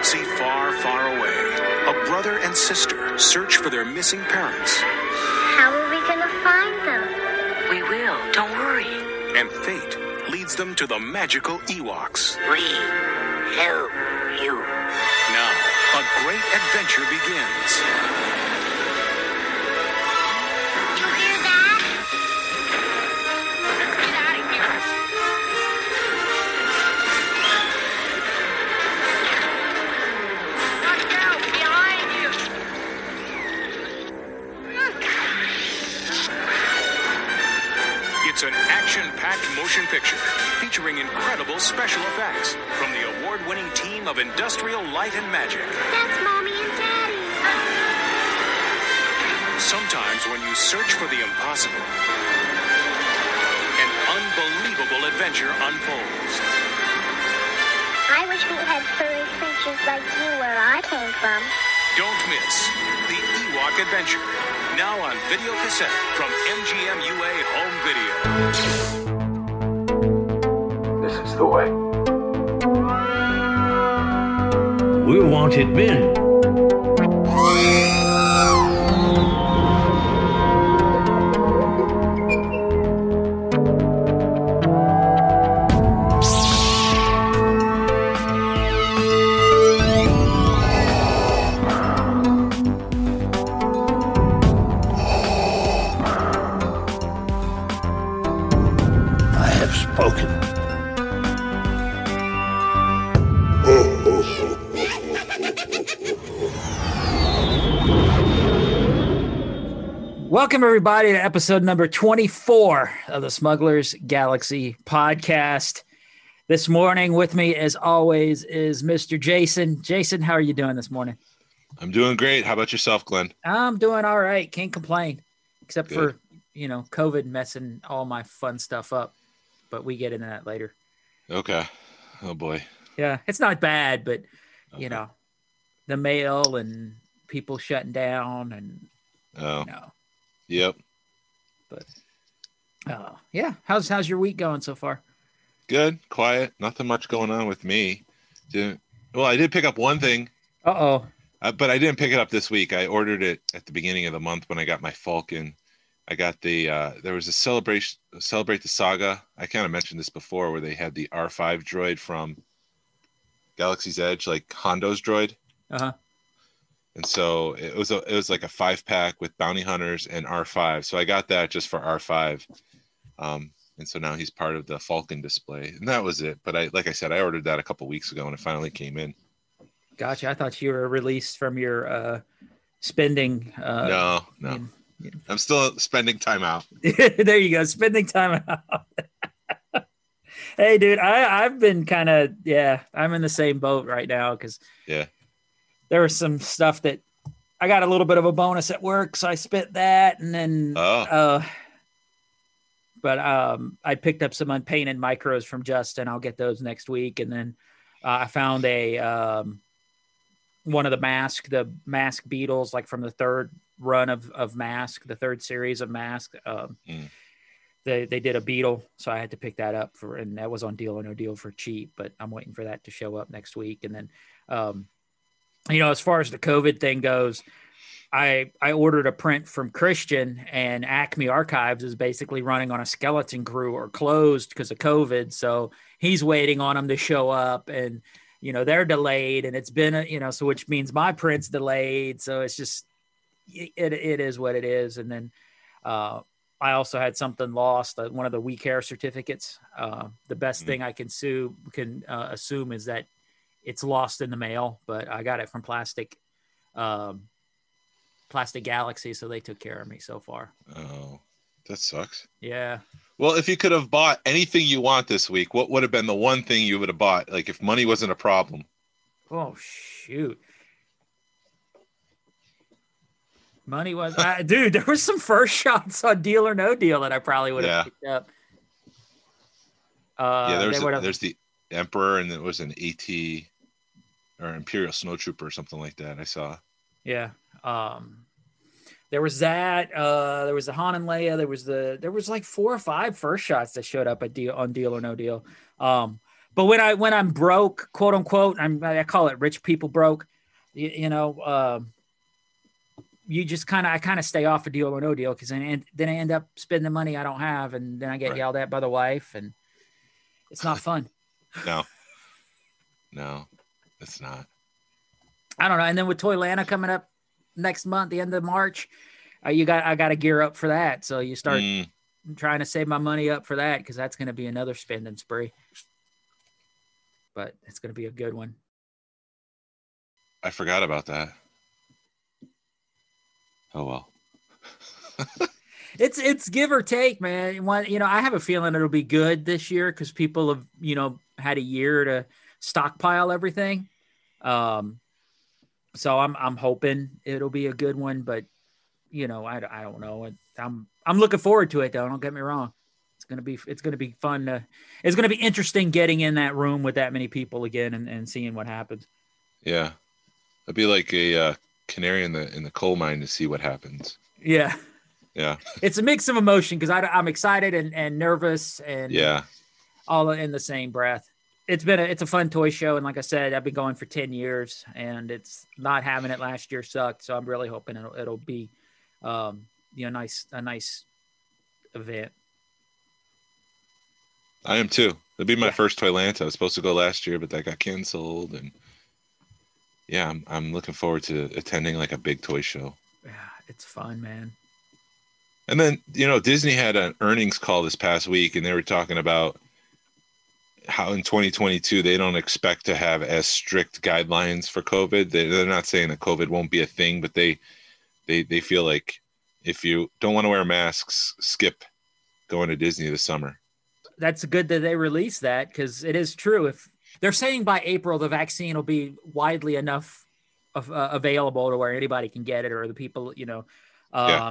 galaxy far, far away, a brother and sister search for their missing parents. How are we gonna find them? We will. Don't worry. And fate leads them to the magical Ewoks. We help you. Now, a great adventure begins. Motion picture featuring incredible special effects from the award-winning team of Industrial Light and Magic. That's mommy and daddy. Sometimes when you search for the impossible, an unbelievable adventure unfolds. I wish we had furry creatures like you where I came from. Don't miss the Ewok Adventure. Now on video cassette from MGM UA Home Video. Is. We want it men. Welcome, everybody, to episode number 24 of the Smugglers Galaxy podcast. This morning, with me, as always, is Mr. Jason. Jason, how are you doing this morning? I'm doing great. How about yourself, Glen? I'm doing all right. Can't complain, except Good. for, you know, COVID messing all my fun stuff up. But we get into that later. Okay. Oh boy. Yeah, it's not bad, but, Okay. you know, the mail and people shutting down and, Oh, you know, yep. but, uh, yeah. How's, how's your week going so far? Good. Quiet. Nothing much going on with me. Didn't. Well, I did pick up one thing, Uh oh. uh, but I didn't pick it up this week. I ordered it at the beginning of the month when I got my Falcon. I got the. Uh, there was a celebration. Celebrate the saga. I kind of mentioned this before, where they had the R5 droid from Galaxy's Edge, like Hondo's droid. Uh huh. And so it was a it was like a five pack with bounty hunters and R5. So I got that just for R5, um, and so now he's part of the Falcon display, and that was it. But I like I said, I ordered that a couple weeks ago, and it finally came in. Gotcha. I thought you were released from your uh, spending. Uh, no, no, in- I'm still spending time out. there you go. Spending time out. hey, dude, I I've been kind of yeah. I'm in the same boat right now because Yeah. There was some stuff that I got a little bit of a bonus at work, so I spent that, and then Oh. uh, but um, I picked up some unpainted micros from Justin. I'll get those next week, and then uh, I found a um, one of the mask, the mask beetles, like from the third run of of mask, the third series of mask. Um, Mm. They they did a beetle, so I had to pick that up for, and that was on Deal or No Deal for cheap. But I'm waiting for that to show up next week, and then, um, you know, as far as the COVID thing goes, I I ordered a print from Christian and Acme Archives is basically running on a skeleton crew or closed because of COVID. So he's waiting on them to show up and you know they're delayed and it's been a, you know so which means my print's delayed. So it's just it it is what it is. And then uh I also had something lost, uh, one of the We Care certificates. Uh, the best Mhm. thing I can sue can uh, assume is that it's lost in the mail, but I got it from Plastic um, Plastic Galaxy, so they took care of me so far. Oh, that sucks. Yeah. Well, if you could have bought anything you want this week, what would have been the one thing you would have bought? Like if money wasn't a problem. Oh shoot. Money was, I, dude. There was some first shots on Deal or No Deal that I probably would have Yeah. picked up. Uh, yeah, there's a, there's the Emperor, and there was an AT or Imperial Snowtrooper or something like that. I saw. Yeah. Um, there was that. Uh, there was the Han and Leia. There was the. There was like four or five first shots that showed up at deal on Deal or No Deal. Um, But when I when I'm broke, quote unquote, I'm I call it rich people broke. You, you know, um, you just kind of I kind of stay off a deal or no deal because then then I end up spending the money I don't have, and then I get Right. yelled at by the wife, and it's not fun. No, no, it's not. I don't know. And then with Toylanta coming up next month, the end of March, uh, you got I got to gear up for that. So you start Mm, trying to save my money up for that because that's going to be another spending spree. But it's going to be a good one. I forgot about that. Oh well. It's it's give or take, man. One, you know, I have a feeling it'll be good this year because people have you know had a year to stockpile everything. Um, so I'm I'm hoping it'll be a good one, but you know, I, I don't know. I'm I'm looking forward to it though. Don't get me wrong. It's gonna be it's gonna be fun. To, it's gonna be interesting getting in that room with that many people again and, and seeing what happens. Yeah, it'd be like a uh, canary in the in the coal mine to see what happens. Yeah, Yeah, it's a mix of emotion because I'm excited and, and nervous and yeah, all in the same breath. It's been a it's a fun toy show, and like I said, I've been going for ten years, and it's not having it last year sucked. So I'm really hoping it'll, it'll be, um, you know, nice a nice event. I am too. It'd be my Yeah. first Toylanta. I was supposed to go last year, but that got canceled. And yeah, I'm I'm looking forward to attending like a big toy show. Yeah, it's fun, man. And then you know Disney had an earnings call this past week, and they were talking about how in 2022 they don't expect to have as strict guidelines for COVID. They, they're not saying that COVID won't be a thing, but they they they feel like if you don't want to wear masks, skip going to Disney this summer. That's good that they released that because it is true. If they're saying by April the vaccine will be widely enough of, uh, available to where anybody can get it, or the people, you know, um, Yeah.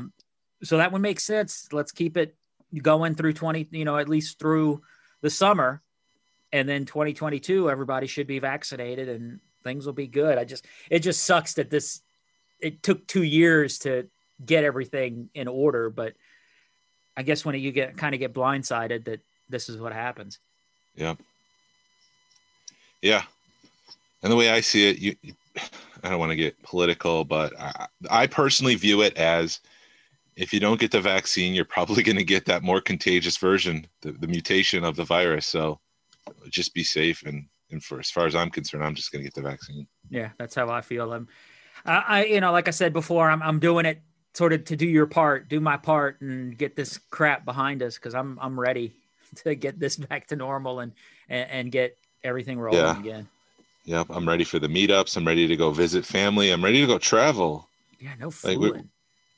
so that would make sense. Let's keep it going through 20, you know, at least through the summer, and then 2022 everybody should be vaccinated and things will be good. I just it just sucks that this it took two years to get everything in order, but I guess when you get kind of get blindsided that this is what happens. Yeah. Yeah. And the way I see it, you, I don't want to get political, but I, I personally view it as if you don't get the vaccine, you're probably going to get that more contagious version, the, the mutation of the virus. So just be safe. And, and for as far as I'm concerned, I'm just going to get the vaccine. Yeah, that's how I feel. I'm, I, I, you know, like I said before, I'm, I'm doing it sort of to do your part, do my part, and get this crap behind us because I'm, I'm ready to get this back to normal and, and, and get everything rolling Yeah. again. Yep. I'm ready for the meetups. I'm ready to go visit family. I'm ready to go travel. Yeah, no Like, we-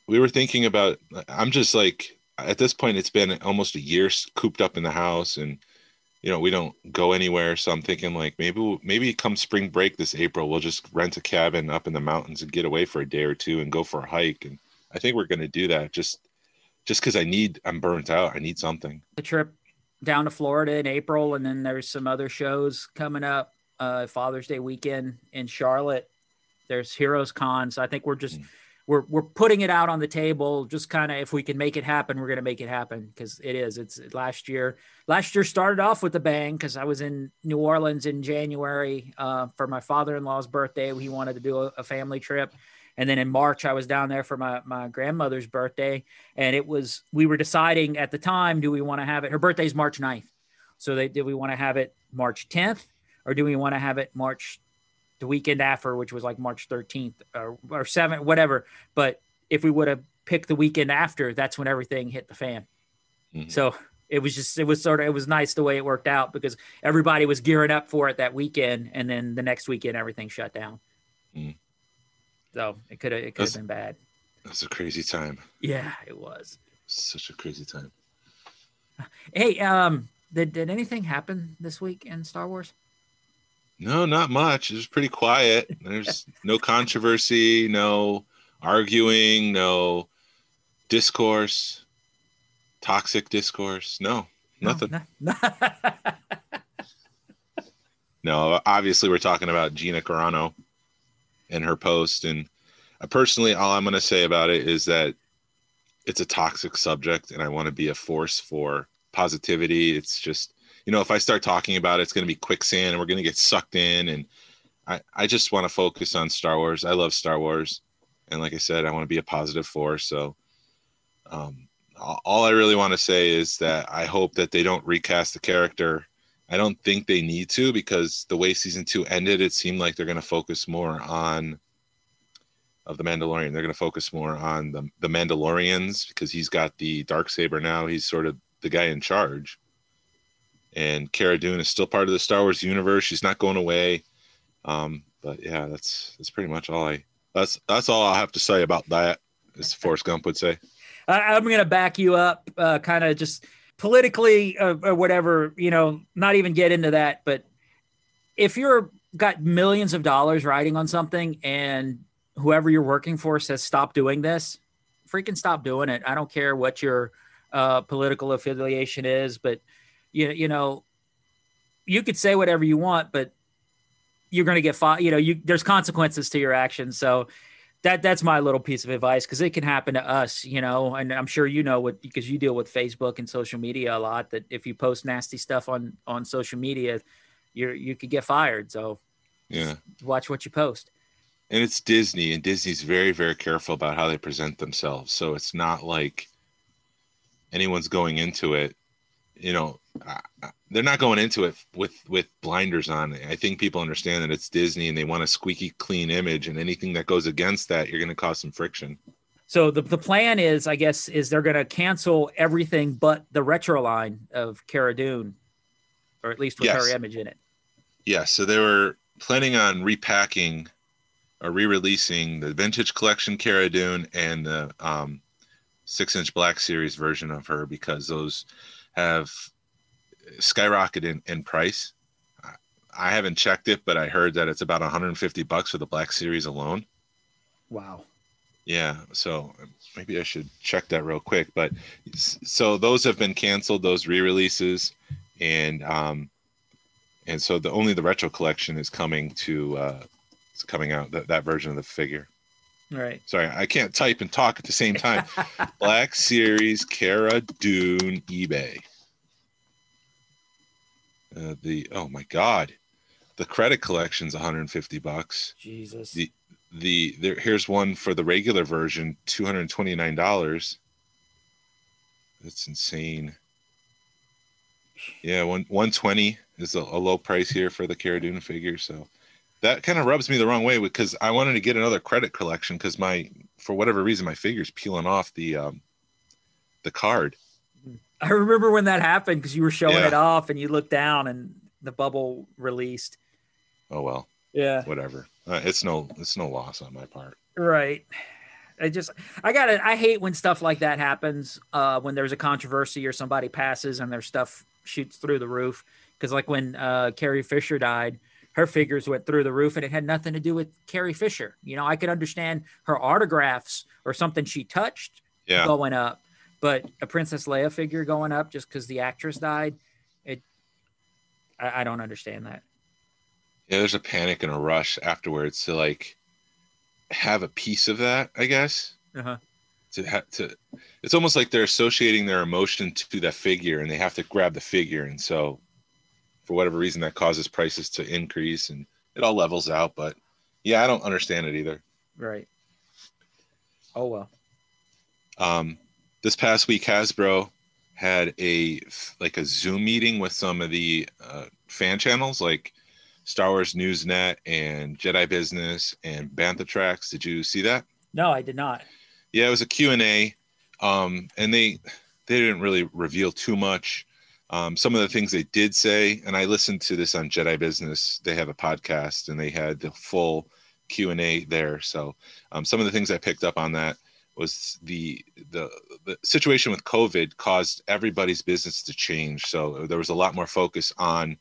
we were thinking about i'm just like at this point it's been almost a year cooped up in the house and you know we don't go anywhere so i'm thinking like maybe maybe come spring break this april we'll just rent a cabin up in the mountains and get away for a day or two and go for a hike and i think we're going to do that just just because i need i'm burnt out i need something the trip down to Florida in April, and then there's some other shows coming up. Uh, Father's Day weekend in Charlotte. There's Heroes Con, so I think we're just Mm. We're we're putting it out on the table. Just kind of if we can make it happen, we're gonna make it happen because it is. It's last year. Last year started off with a bang because I was in New Orleans in January uh, for my father-in-law's birthday. He wanted to do a, a family trip. And then in March, I was down there for my, my grandmother's birthday and it was we were deciding at the time do we want to have it her birthday's march 9th so they did we want to have it march 10th or do we want to have it march the weekend after which was like march 13th or, or 7th whatever. But if we would have picked the weekend after that's when everything hit the fan. Mhm. so it was just it was sort of it was nice the way it worked out because everybody was gearing up for it that weekend and then the next weekend everything shut down. Mm. so it could have it could have been bad. That's a crazy time. Yeah it was. Such a crazy time. Hey, um, did, did anything happen this week in Star Wars? No not much it was pretty quiet there's no controversy no arguing no discourse toxic discourse no nothing No, no. No, obviously we're talking about Gina Carano and her post. And personally, all I'm going to say about it is that it's a toxic subject, and I want to be a force for positivity. It's just you know, if I start talking about it, it's going to be quicksand and we're going to get sucked in. And I, I just want to focus on Star Wars. I love Star Wars. And like I said, I want to be a positive force. So, um, all I really want to say is that I hope that they don't recast the character. I don't think they need to because the way season two ended, it seemed like they're going to focus more on of the Mandalorian. They're going to focus more on the the Mandalorians because he's got the dark saber now. He's sort of the guy in charge. And Cara Dune is still part of the Star Wars universe. She's not going away. Um, but yeah, that's that's pretty much all I that's that's all I have to say about that. As Forrest Gump would say. I, am going to back you up, uh, kind of just politically uh, or whatever. You know, not even get into that. But if you're got millions of dollars riding on something and whoever you're working for says stop doing this, freaking stop doing it. I don't care what your uh, political affiliation is, but you you know, you could say whatever you want, but you're going to get fired. You know, you there's consequences to your actions. So that that's my little piece of advice because it can happen to us. You know, and I'm sure you know what because you deal with Facebook and social media a lot. That if you post nasty stuff on on social media, you're you could get fired. So yeah, watch what you post and it's Disney, and Disney's very, very careful about how they present themselves. So it's not like anyone's going into it, you know, they're not going into it with with blinders on. I think people understand that it's Disney, and they want a squeaky clean image, and anything that goes against that, you're going to cause some friction. So the, the plan is, I guess, is they're going to cancel everything but the retro line of Cara Dune, or at least with yes. her image in it. Yes. Yeah, so they were planning on repacking or re-releasing the vintage collection Cara Dune and the um, six-inch Black Series version of her because those have skyrocketed in, in price. I haven't checked it, but I heard that it's about 150 bucks for the Black Series alone. Wow. Yeah, so maybe I should check that real quick. But so those have been canceled, those re-releases, and um, and so the only the retro collection is coming to uh, it's coming out that, that version of the figure. Right. Sorry, I can't type and talk at the same time. Black Series Cara Dune eBay. Uh, the oh my god, the credit collection's 150 bucks. Jesus. The the there here's one for the regular version, 229 dollars. That's insane. Yeah, one 120 is a, a low price here for the Cara Dune figure. So that kind of rubs me the wrong way because I wanted to get another credit collection because my for whatever reason my figure's peeling off the um the card. I remember when that happened because you were showing yeah. it off and you looked down and the bubble released. Oh well. Yeah. Whatever. Uh, it's no it's no loss on my part. Right. I just I got it. I hate when stuff like that happens. Uh, when there's a controversy or somebody passes and their stuff shoots through the roof. Because like when uh, Carrie Fisher died, her figures went through the roof and it had nothing to do with Carrie Fisher. You know, I could understand her autographs or something she touched yeah. going up, but a Princess Leia figure going up just because the actress died, it, I, I, don't understand that. Yeah, there's a panic and a rush afterwards to like have a piece of that, I guess. Uh-huh. To have to, it's almost like they're associating their emotion to that figure and they have to grab the figure. And so for whatever reason that causes prices to increase and it all levels out but yeah i don't understand it either right oh well um this past week hasbro had a like a zoom meeting with some of the uh, fan channels like star wars newsnet and jedi business and bantha tracks. Did you see that? No i did not. Yeah it was a q&a um and they they didn't really reveal too much. Um, some of the things they did say, and I listened to this on Jedi Business. They have a podcast, and they had the full Q and A there. So um, some of the things I picked up on that was the, the the situation with COVID caused everybody's business to change. So there was a lot more focus on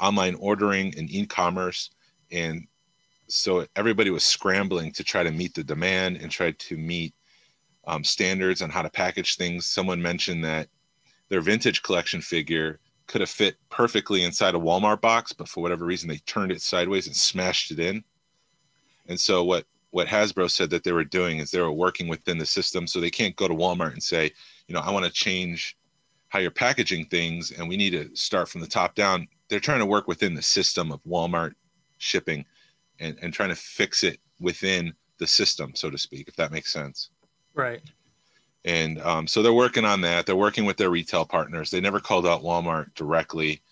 online ordering and e-commerce, and so everybody was scrambling to try to meet the demand and try to meet um, standards on how to package things. Someone mentioned that their vintage collection figure could have fit perfectly inside a Walmart box, but for whatever reason they turned it sideways and smashed it in. And so what what Hasbro said that they were doing is they were working within the system, so they can't go to Walmart and say, you know, I want to change how you're packaging things, and we need to start from the top down. They're trying to work within the system of Walmart shipping, and and trying to fix it within the system, so to speak, if that makes sense. Right. And um, so they're working on that. They're working with their retail partners. They never called out Walmart directly.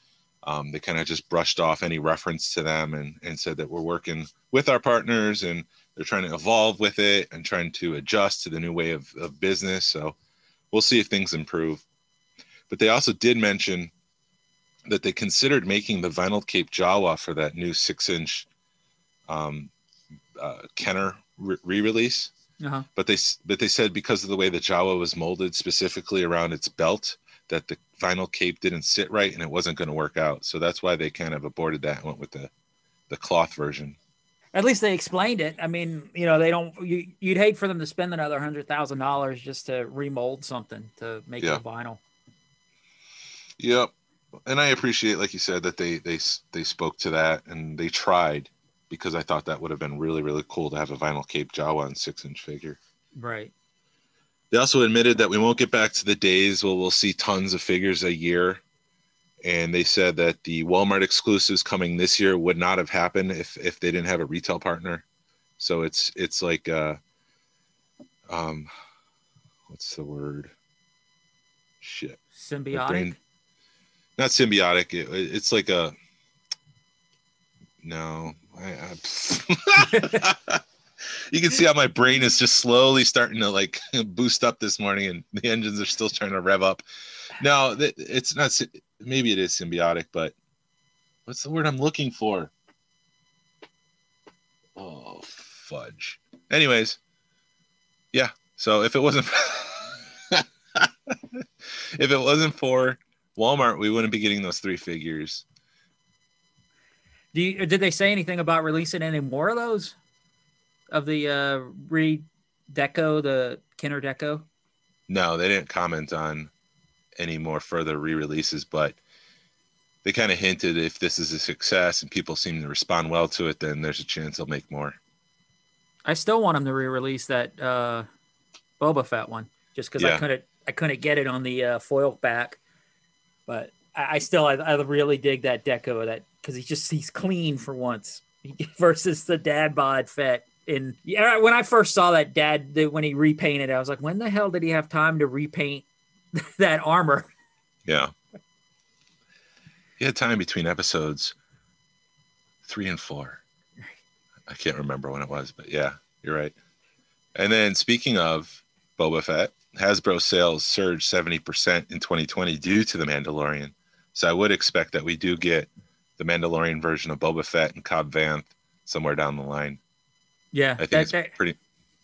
Um, they kind of just brushed off any reference to them and, and said that we're working with our partners and they're trying to evolve with it and trying to adjust to the new way of, of business. So we'll see if things improve. But they also did mention that they considered making the vinyl cape Jawa for that new six inch um, uh, Kenner re release Uh-huh. but they but they said because of the way the Jawa was molded specifically around its belt that the vinyl cape didn't sit right and it wasn't going to work out. So that's why they kind of aborted that and went with the the cloth version. At least they explained it. I mean, you know, they don't. You, you'd hate for them to spend another hundred thousand dollars just to remold something to make Yeah. it vinyl. Yep. And I appreciate like you said that they they they spoke to that and they tried because I thought that would have been really really cool to have a vinyl cape Jawa and 6-inch figure. Right. They also admitted that we won't get back to the days where we'll see tons of figures a year. And they said that the Walmart exclusives coming this year would not have happened if if they didn't have a retail partner. So it's it's like uh um what's the word? Shit. Symbiotic. brain- Not symbiotic. It, it's like a no. I, I, you can see how my brain is just slowly starting to like boost up this morning, and the engines are still trying to rev up. No, it's not. Maybe it is symbiotic, but what's the word I'm looking for? Oh, fudge. Anyways, yeah. So if it wasn't, if it wasn't for Walmart, we wouldn't be getting those three figures. Do you, did they say anything about releasing any more of those? Of the uh re deco, the Kenner deco? No, they didn't comment on any more further re-releases, but they kind of hinted if this is a success and people seem to respond well to it, then there's a chance they'll make more. I still want them to re-release that uh Boba Fett one, just because I couldn't I couldn't get it on the uh, foil back. But I, I still I, I really dig that deco that because he just he's clean for once versus the dad bod Fett. And yeah, when I first saw that dad the, when he repainted, I was like, when the hell did he have time to repaint that armor? Yeah. He had time between episodes three and four. I can't remember when it was, but yeah, you're right. And then speaking of Boba Fett, Hasbro sales surged 70% in 2020 due to The Mandalorian. So I would expect that we do get the Mandalorian version of Boba Fett and Cobb Vanth somewhere down the line. Yeah, I think that- it's that- pretty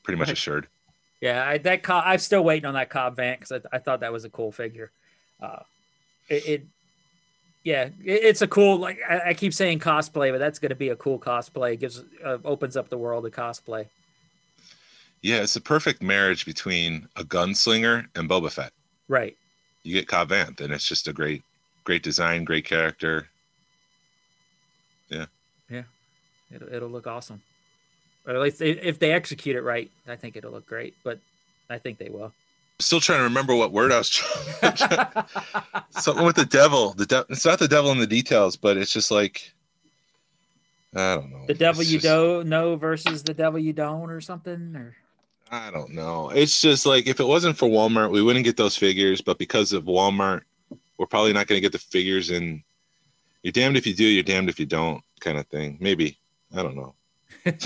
pretty much assured. Yeah, I, that co- I'm still waiting on that Cobb Vanth because I, I thought that was a cool figure. Uh, it, it yeah, it, it's a cool. Like I, I keep saying cosplay, but that's going to be a cool cosplay. It gives uh, opens up the world of cosplay. Yeah, it's a perfect marriage between a gunslinger and Boba Fett. Right. You get Cobb Vanth, and it's just a great, great design, great character. Yeah. Yeah, it'll, it'll look awesome. Or at least if if they execute it right, I think it'll look great. But I think they will. Still trying to remember what word I was trying. Something with the devil. The de- It's not the devil in the details, but it's just like I don't know. the devil It's you just- don't know versus the devil you don't, or something. Or I don't know. It's just like if it wasn't for Walmart, we wouldn't get those figures. But because of Walmart, we're probably not going to get the figures. And you're damned if you do, you're damned if you don't, kind of thing. Maybe I don't know.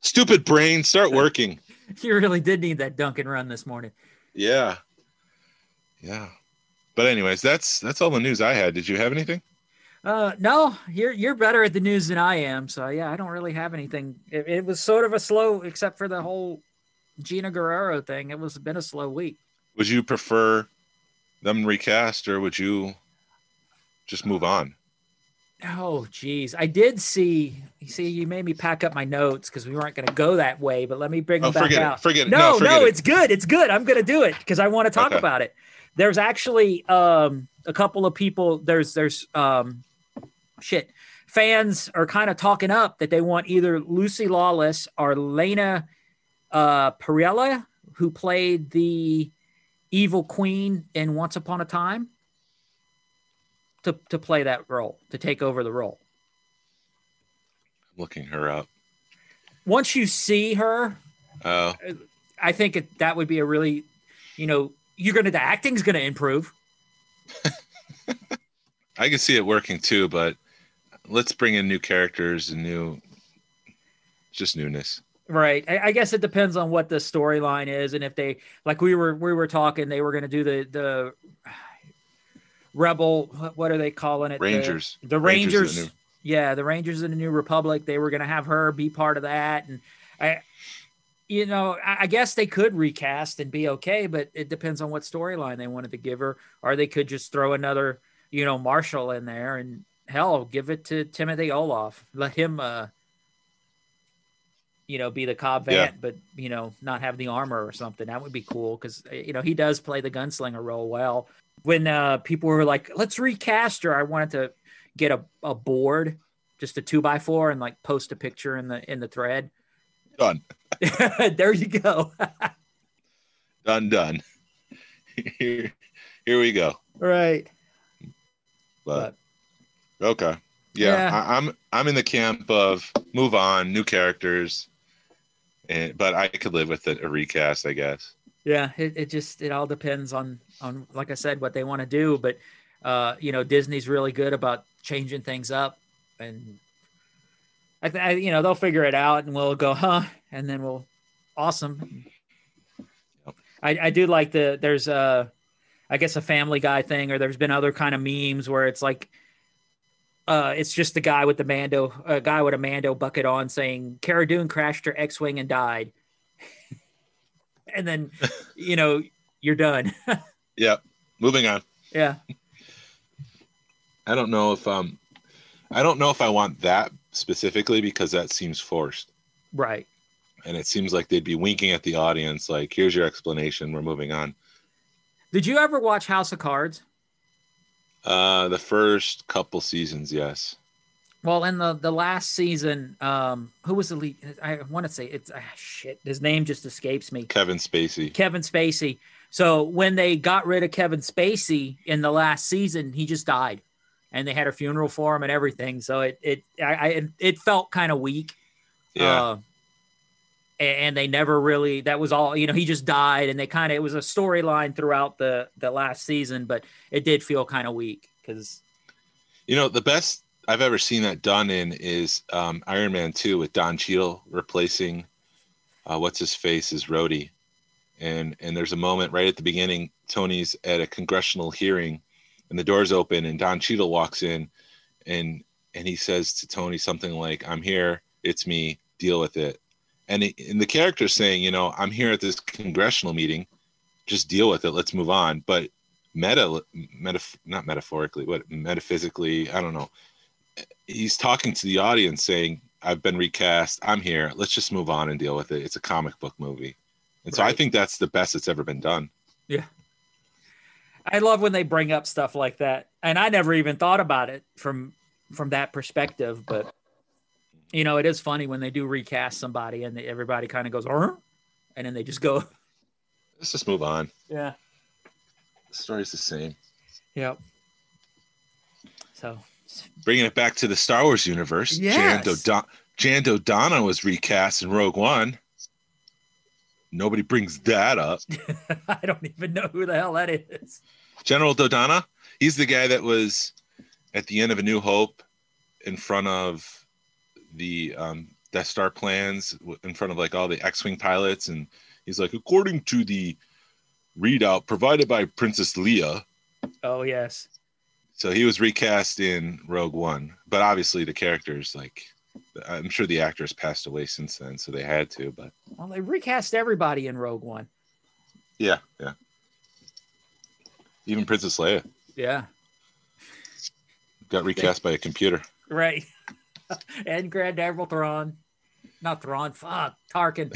Stupid brain, start working. you really did need that Dunkin run this morning. Yeah, yeah. But anyways, that's that's all the news I had. Did you have anything? Uh, no, you're you're better at the news than I am. So yeah, I don't really have anything. It, it was sort of a slow, except for the whole Gina Carano thing. It was been a slow week. Would you prefer them recast, or would you just move on? Oh, geez, I did see. You see, you made me pack up my notes because we weren't going to go that way. But let me bring Oh, them back forget it. out. Forget it. No, No, no, it. it's good. It's good. I'm going to do it because I want to talk Okay. about it. There's actually um, a couple of people. There's there's um, shit. Fans are kind of talking up that they want either Lucy Lawless or Lana uh, Parrilla, who played the evil queen in Once Upon a Time to to play that role, to take over the role. looking her up. Once you see her, Oh, I think it, that would be a really, you know, you're gonna the acting's gonna improve. I can see it working too, but let's bring in new characters and new, just newness. Right. I, I guess it depends on what the storyline is, and if they like we were we were talking, they were going to do the the rebel. what- are they calling it? Rangers. The, Rangers Rangers. the New- yeah, the Rangers of the New Republic. They were going to have her be part of that, and I, you know, I, guess they could recast and be okay, but it depends on what storyline they wanted to give her, or they could just throw another, you know, Marshall in there and hell, give it to Timothy Olyphant. Let him. uh you know, be the Cobb Yeah. But you know, not have the armor or something. That would be cool because you know he does play the gunslinger role well. When uh, people were like, "Let's recast her," I wanted to get a, a board, just a two by four, and like post a picture in the in the thread. Done, there you go. done, done. here, here we go. right. But okay, yeah, Yeah. I, I'm I'm in the camp of move on, new characters, and but I could live with it a recast, I guess. Yeah, it, it just it all depends on on like I said what they want to do, but uh, you know Disney's really good about changing things up, and I, th- I you know they'll figure it out, and we'll go huh, and then we'll awesome. I I do like the there's a I guess a Family Guy thing, or there's been other kind of memes where it's like. Uh, it's just the guy with the Mando, a guy with a Mando bucket on, saying Cara Dune crashed her X-wing and died, and then you know you're done. Yep. Moving on. yeah, I don't know if um, I don't know if I want that specifically because that seems forced, right. and it seems like they'd be winking at the audience, like, "Here's your explanation. We're moving on." Did you ever watch House of Cards? Uh, the first couple seasons, yes. Well, in the the last season, um, who was the lead? I want to say it's ah, shit. His name just escapes me. Kevin Spacey. Kevin Spacey. So when they got rid of Kevin Spacey in the last season, he just died, and they had a funeral for him and everything. So it it I, I it felt kind of weak. Yeah. Uh, and they never really that was all you know he just died and they kind of it was a storyline throughout the the last season but it did feel kind of weak because You know, the best I've ever seen that done in is um, Iron Man 2 with Don Cheadle replacing uh, what's his face is Rhodey. And and there's a moment right at the beginning, Tony's at a congressional hearing and the doors open and Don Cheadle walks in and and he says to Tony something like, I'm here, it's me, deal with it. And, and the character's saying, you know, I'm here at this congressional meeting, just deal with it, let's move on. But meta, meta not metaphorically, but metaphysically, I don't know. He's talking to the audience saying, I've been recast, I'm here, let's just move on and deal with it. It's a comic book movie. And so I think that's the best that's ever been done. Yeah. I love when they bring up stuff like that and i never even thought about it from from that perspective but you know it is funny when they do recast somebody and they, everybody kind of goes "Huh?" and then they just go Let's just move on. yeah The story's the same. yep so Bringing it back to the Star Wars universe, Yes. Jan, Dodon- Jan Dodonna was recast in Rogue One. Nobody brings that up. i don't even know who the hell that is General Dodonna, he's the guy that was at the end of A New Hope in front of the um, Death Star plans, in front of like all the X Wing pilots. And he's like, according to the readout provided by Princess Leia. oh yes So he was recast in Rogue One, but obviously the characters, like, I'm sure the actors passed away since then, so they had to. But well they recast everybody in rogue one yeah, yeah. Even Princess Leia yeah got recast by a computer. Right. and Grand Admiral Thrawn. Not Thrawn, fuck. Tarkin.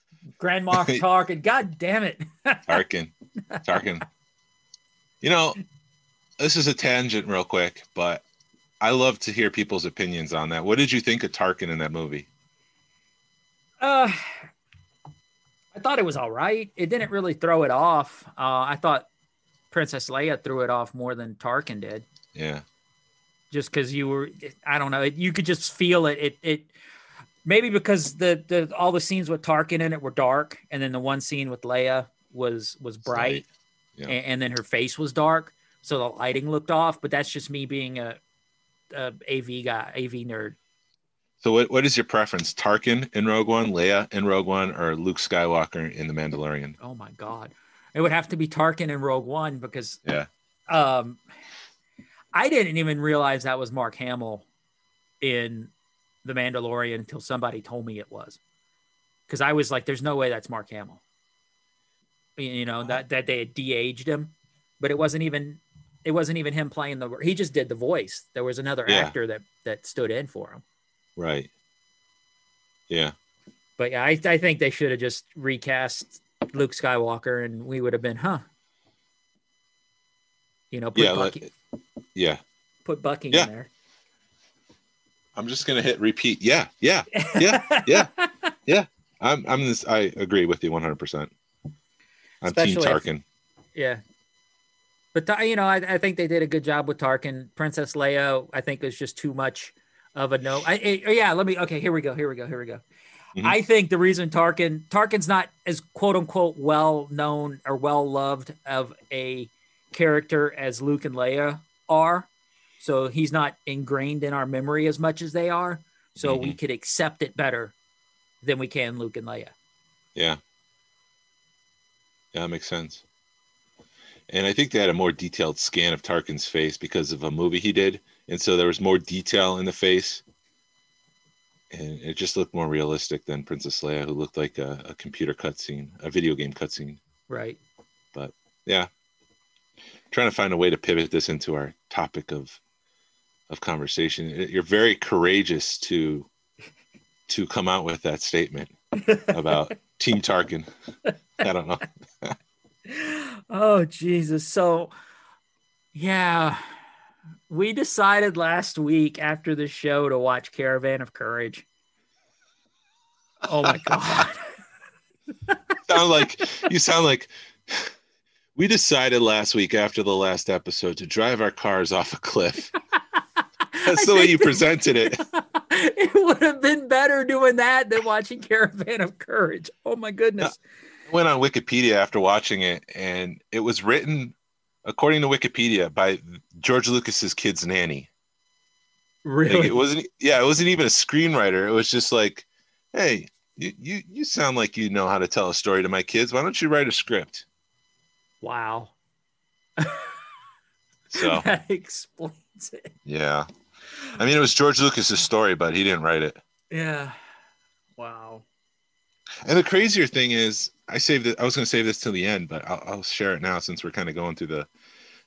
Grand Moff Tarkin. God damn it. Tarkin. Tarkin. You know, this is a tangent real quick, but I love to hear people's opinions on that. What did you think of Tarkin in that movie? Uh I thought it was all right. It didn't really throw it off. Uh, I thought Princess Leia threw it off more than Tarkin did, Yeah. just because you were. I don't know. You could just feel it. It. It. Maybe because the the all the scenes with Tarkin in it were dark, and then the one scene with Leia was was bright, Yeah. and, and then her face was dark, so the lighting looked off. But that's just me being a, a AV guy, AV nerd. So what, what is your preference? Tarkin in Rogue One, Leia in Rogue One, or Luke Skywalker in The Mandalorian? Oh my god, it would have to be Tarkin in Rogue One because Yeah. um, I didn't even realize that was Mark Hamill in The Mandalorian until somebody told me it was. Because I was like, "There's no way that's Mark Hamill." You- You know that that they had de-aged him, but it wasn't even it wasn't even him playing the. He just did the voice. There was another Yeah. actor that that stood in for him. Right. Yeah. But yeah, I, I think they should have just recast Luke Skywalker, and we would have been, huh? You know, put Yeah. Bucky, Like, yeah. put Bucky Yeah. in there. I'm just gonna hit repeat. Yeah. Yeah. Yeah. Yeah. yeah I'm. I'm this. I agree with you 100. percent I'm Team Especially if- Tarkin. Yeah. But you know, I, I think they did a good job with Tarkin. Princess Leia, I think was just too much of a no. I, I- yeah, let me. Okay, here we go. Here we go. Here we go. Mhm. I think the reason Tarkin Tarkin's not as quote unquote well known or well loved of a character as Luke and Leia are, so he's not ingrained in our memory as much as they are. So we could accept it better than we can Luke and Leia. Yeah. Yeah, that makes sense. And I think they had a more detailed scan of Tarkin's face because of a movie he did, and so there was more detail in the face, and it just looked more realistic than Princess Leia, who looked like a, a computer cutscene, a video game cutscene. Right. But yeah, trying to find a way to pivot this into our topic of of conversation. You're very courageous to to come out with that statement about Team Tarkin. I don't know. oh Jesus. So yeah. We decided last week after the show to watch Caravan of Courage. Oh my god. sound like you sound like we decided last week after the last episode to drive our cars off a cliff. That's the way you presented it. it would have been better doing that than watching Caravan of Courage. Oh my goodness. Went on Wikipedia after watching it, and it was written, according to Wikipedia, by George Lucas's kid's nanny. Like, Really? it wasn't, yeah, it wasn't even a screenwriter. It was just like, hey, you, you you sound like you know how to tell a story to my kids. Why don't you write a script? wow. So that explains it. yeah, I mean, it was George Lucas's story, but he didn't write it. Yeah. Wow. And the crazier thing is, I saved it. I was going to save this till the end, but I'll, I'll share it now since we're kind of going through the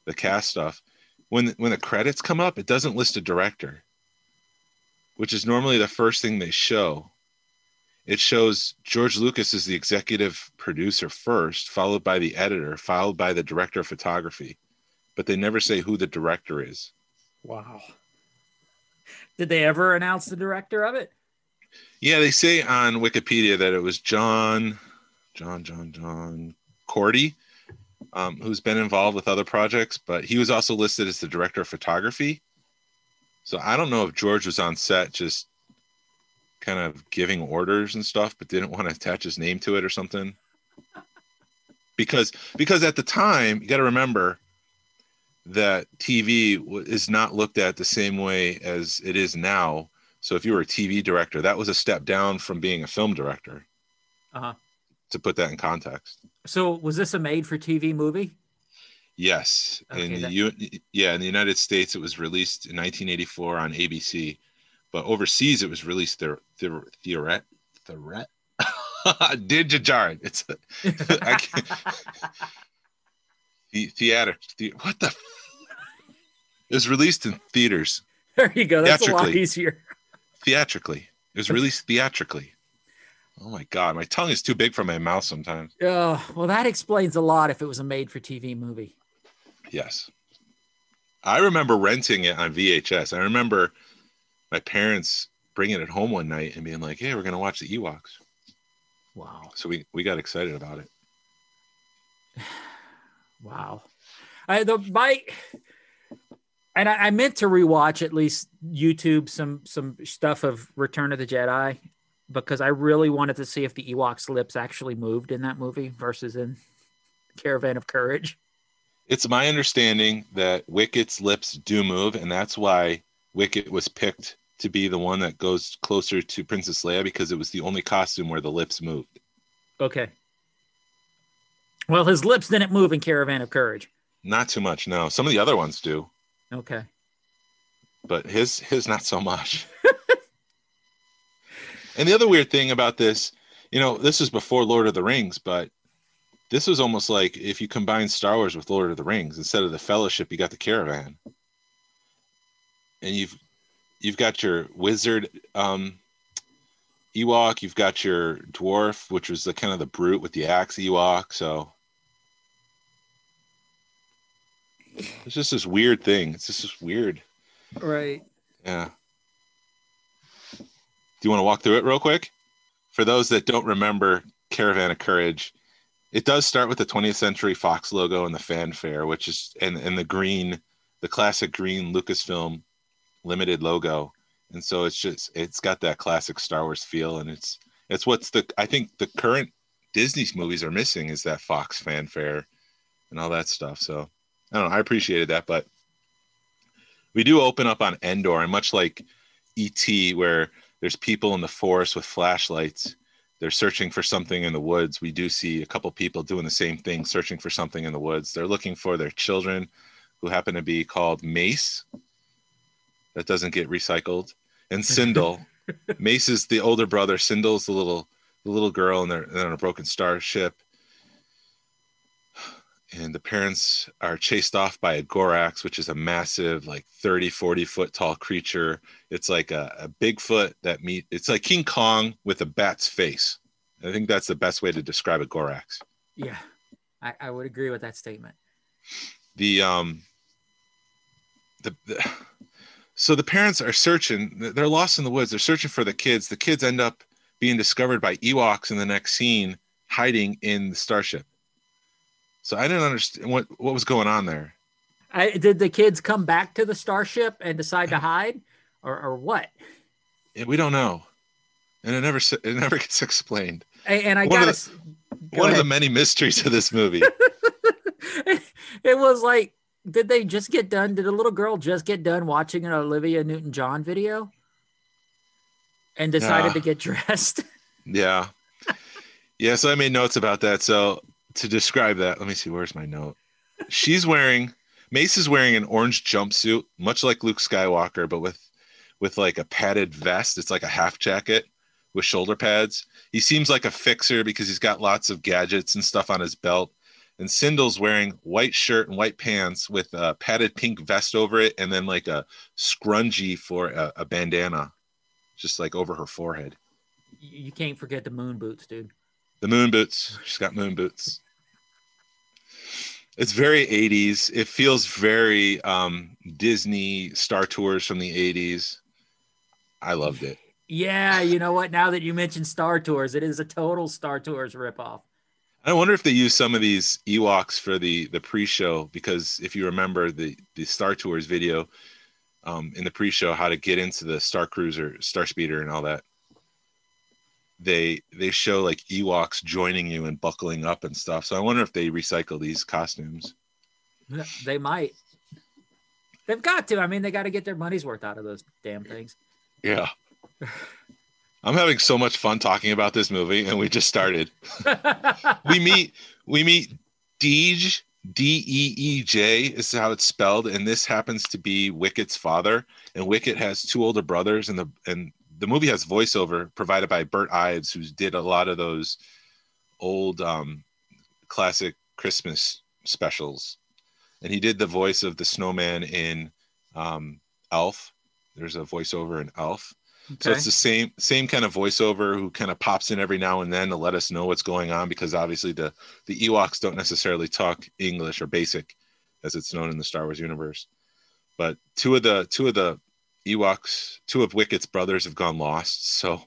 the cast stuff. When when the credits come up, it doesn't list a director, which is normally the first thing they show. It shows George Lucas is the executive producer first, followed by the editor, followed by the director of photography, but they never say who the director is. Wow. Did they ever announce the director of it? Yeah, they say on Wikipedia that it was John, John, John, John Korty, um, who's been involved with other projects, but he was also listed as the director of photography. So I don't know if George was on set just kind of giving orders and stuff, but didn't want to attach his name to it or something. Because because at the time, you got to remember that TV is not looked at the same way as it is now. So if you were a TV director, that was a step down from being a film director. Uh-huh. To put that in context. So was this a made for TV movie? Yes, Okay, in the that- U- yeah, in the United States, it was released in 1984 on ABC, but overseas, it was released there. The Theoret, Theoret, Digijarn. It's I can't, the theater. The, what the? It was released in theaters there you go. That's a lot easier. theatrically. It was released theatrically. Oh my god, my tongue is too big for my mouth sometimes. Oh, well, that explains a lot if it was a made for TV movie. Yes. I remember renting it on VHS. I remember my parents bringing it home one night and being like, "Hey, we're gonna watch the Ewoks." Wow. So we we got excited about it. Wow. I the my and I, I meant to rewatch at least YouTube some some stuff of Return of the Jedi because I really wanted to see if the Ewoks' lips actually moved in that movie versus in Caravan of Courage. It's my understanding that Wicket's lips do move, and that's why Wicket was picked to be the one that goes closer to Princess Leia because it was the only costume where the lips moved. Okay. Well, his lips didn't move in Caravan of Courage. Not too much, no. Some of the other ones do, Okay. but his his not so much. and the other weird thing about this, you know, this is before Lord of the Rings, but this was almost like if you combine Star Wars with Lord of the Rings, instead of the Fellowship, you got the Caravan, and you've you've got your wizard um, Ewok, you've got your dwarf, which was the kind of the brute with the axe Ewok. So it's just this weird thing. It's just this weird. Right. Yeah. Do you want to walk through it real quick? For those that don't remember Caravan of Courage, it does start with the 20th Century Fox logo and the fanfare, which is and and the green, the classic green Lucasfilm limited logo. And so it's just it's got that classic Star Wars feel, and it's it's what's the I think the current Disney movies are missing is that Fox fanfare and all that stuff. So I don't know. I appreciated that, but we do open up on Endor, and much like ET, where there's people in the forest with flashlights, they're searching for something in the woods. We do see a couple people doing the same thing, searching for something in the woods. They're looking for their children, who happen to be called Mace. That doesn't get recycled, and Cindel. Mace is the older brother. Cindel's the little the little girl, and they're, they're on a broken starship and the parents are chased off by a gorax which is a massive like 30 40 foot tall creature it's like a, a bigfoot that meet it's like king kong with a bat's face i think that's the best way to describe a gorax Yeah. I, I would agree with that statement. the um the, the so the parents are searching they're lost in the woods they're searching for the kids the kids end up being discovered by ewoks in the next scene hiding in the starship so i didn't understand what what was going on there I, did the kids come back to the starship and decide to hide, or, or what? Yeah, we don't know and it never it never gets explained And, and I One of gotta. the- go one of the many mysteries of this movie it was like, did they just get done? Did a little girl just get done watching an Olivia Newton John video and decided Yeah. to get dressed? yeah yeah so i made notes about that so to describe that let me see where's my note she's wearing mace is wearing an orange jumpsuit much like luke skywalker but with with like a padded vest it's like a half jacket with shoulder pads he seems like a fixer because he's got lots of gadgets and stuff on his belt and Cindel's wearing white shirt and white pants with a padded pink vest over it and then like a scrunchie for a, a bandana just like over her forehead you you can't forget the moon boots, dude. the moon boots. She's got moon boots. It's very 80s. It feels very um, Disney Star Tours from the 80s. I loved it. Yeah, you know what? Now that you mentioned Star Tours, it is a total Star Tours ripoff. I wonder if they use some of these Ewoks for the the pre-show because if you remember the the Star Tours video um, in the pre-show, how to get into the Star Cruiser, Star Speeder, and all that. They they show like Ewoks joining you and buckling up and stuff. So I wonder if they recycle these costumes. They might. They've got to. I mean, they got to get their money's worth out of those damn things. Yeah. I'm having so much fun talking about this movie, and we just started. we meet we meet Deej D E E J is how it's spelled, and this happens to be Wicket's father. And Wicket has two older brothers, and the and the movie has voiceover provided by Burl Ives, who did a lot of those old um, classic Christmas specials, and he did the voice of the snowman in um, Elf. There's a voiceover in Elf. So it's the same same kind of voiceover who kind of pops in every now and then to let us know what's going on because obviously the the Ewoks don't necessarily talk English or basic as it's known in the Star Wars universe. But two of the two of the Ewoks, two of Wicket's brothers have gone lost, so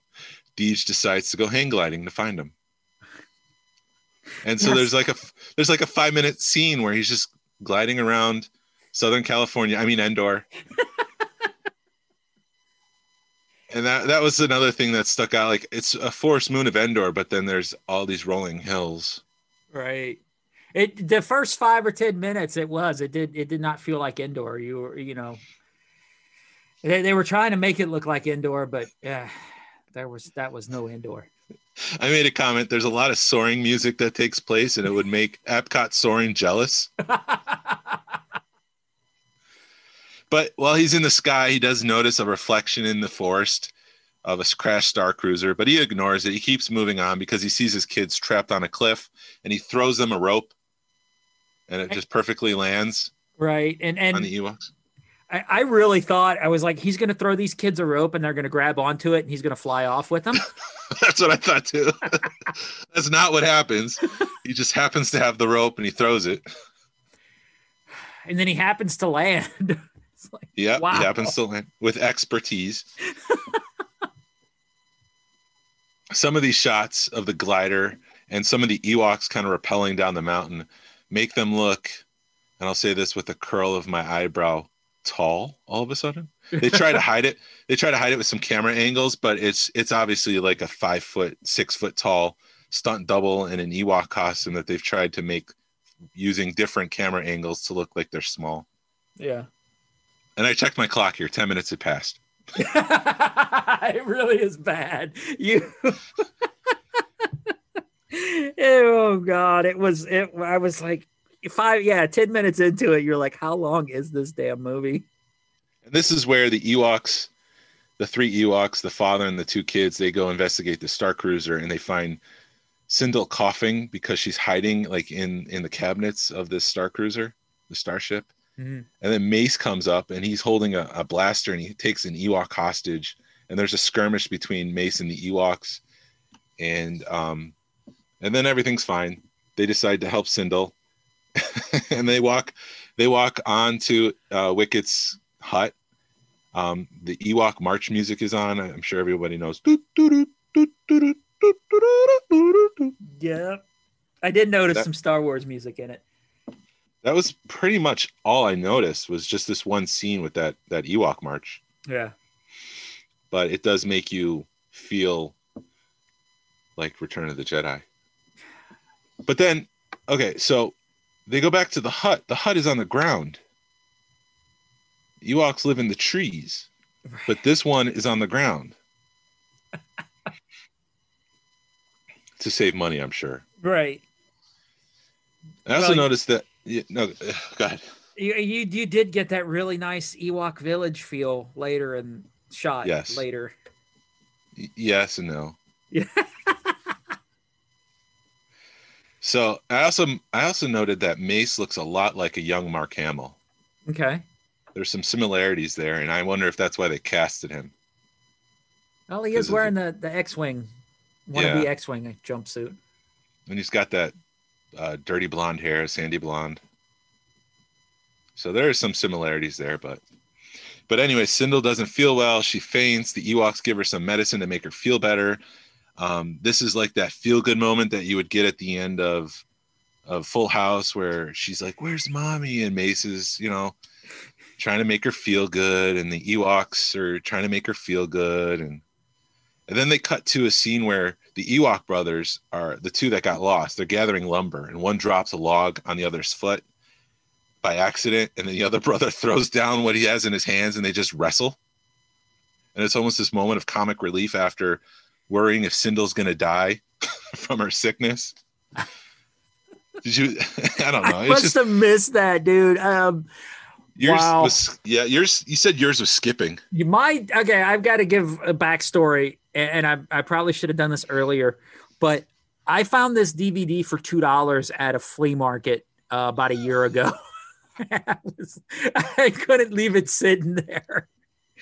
Deej decides to go hang gliding to find them. And so Yes. there's like a there's like a five minute scene where he's just gliding around Southern California. I mean Endor. and that that was another thing that stuck out. Like it's a forest moon of Endor, but then there's all these rolling hills. Right. It the first five or ten minutes it was it did it did not feel like Endor. You were you know they, they were trying to make it look like Endor, but yeah, there was that was no Endor. I made a comment. There's a lot of soaring music that takes place, and it would make Epcot soaring jealous. But while he's in the sky, he does notice a reflection in the forest of a crashed Star Cruiser, but he ignores it. He keeps moving on because he sees his kids trapped on a cliff and he throws them a rope and it just perfectly lands right. And and on the Ewoks. I, I really thought I was like, he's gonna throw these kids a rope and they're gonna grab onto it and he's gonna fly off with them. That's what I thought too. That's not what happens. He just happens to have the rope and he throws it. and then he happens to land. like, Yeah, Wow. he happens to land with expertise. some of these shots of the glider and some of the Ewoks kind of rappelling down the mountain make them look, and I'll say this with a curl of my eyebrow, tall all of a sudden. They try to hide it. They try to hide it with some camera angles, but it's it's obviously like a five foot, six foot tall stunt double in an Ewok costume that they've tried to make using different camera angles to look like they're small. yeah. And I checked my clock here. Ten minutes had passed. it really is bad. You. oh God! It was. It. I was like five. Yeah, ten minutes into it, you're like, how long is this damn movie? And this is where the Ewoks, the three Ewoks, the father and the two kids, they go investigate the Star Cruiser and they find Cindel coughing because she's hiding like in in the cabinets of this Star Cruiser, the starship. Mhm. And then Mace comes up and he's holding a, a blaster and he takes an Ewok hostage. And there's a skirmish between Mace and the Ewoks. And um and then everything's fine. They decide to help Cindel. And they walk they walk on to uh, Wicket's hut. Um, the Ewok march music is on. I'm sure everybody knows. Yeah, I did notice That- some Star Wars music in it. That was pretty much all I noticed was just this one scene with that that Ewok march. Yeah. But it does make you feel like Return of the Jedi. But then, okay, so they go back to the hut. The hut is on the ground. Ewoks live in the trees, but this one is on the ground. to save money, I'm sure. Right. I also Well, noticed that. Yeah, no, go ahead. You, you you did get that really nice Ewok village feel later and shot Yes. later. Y- Yes and no. Yeah. So I also I also noted that Mace looks a lot like a young Mark Hamill. Okay. There's some similarities there, and I wonder if that's why they casted him. Well, he is wearing the the X-wing, wannabe Yeah. X-wing jumpsuit. And he's got that uh, dirty blonde hair, sandy blonde. So there are some similarities there, but but anyway, Cindel doesn't feel well. She faints. The Ewoks give her some medicine to make her feel better. Um, this is like that feel good moment that you would get at the end of of Full House, where she's like, "Where's mommy?" and Mace is, you know, trying to make her feel good, and the Ewoks are trying to make her feel good, and and then they cut to a scene where the Ewok brothers are the two that got lost. They're gathering lumber, and one drops a log on the other's foot by accident, and then the other brother throws down what he has in his hands, and they just wrestle. And it's almost this moment of comic relief after worrying if Cindel's going to die from her sickness. Did you? I don't know. I must just have missed that, dude. Um, yours wow. was yeah. Yours. You said yours was skipping. you might okay. I've got to give a backstory, a- and I I probably should have done this earlier, but I found this DVD for two dollars at a flea market uh, about a year ago. I, was, I couldn't leave it sitting there.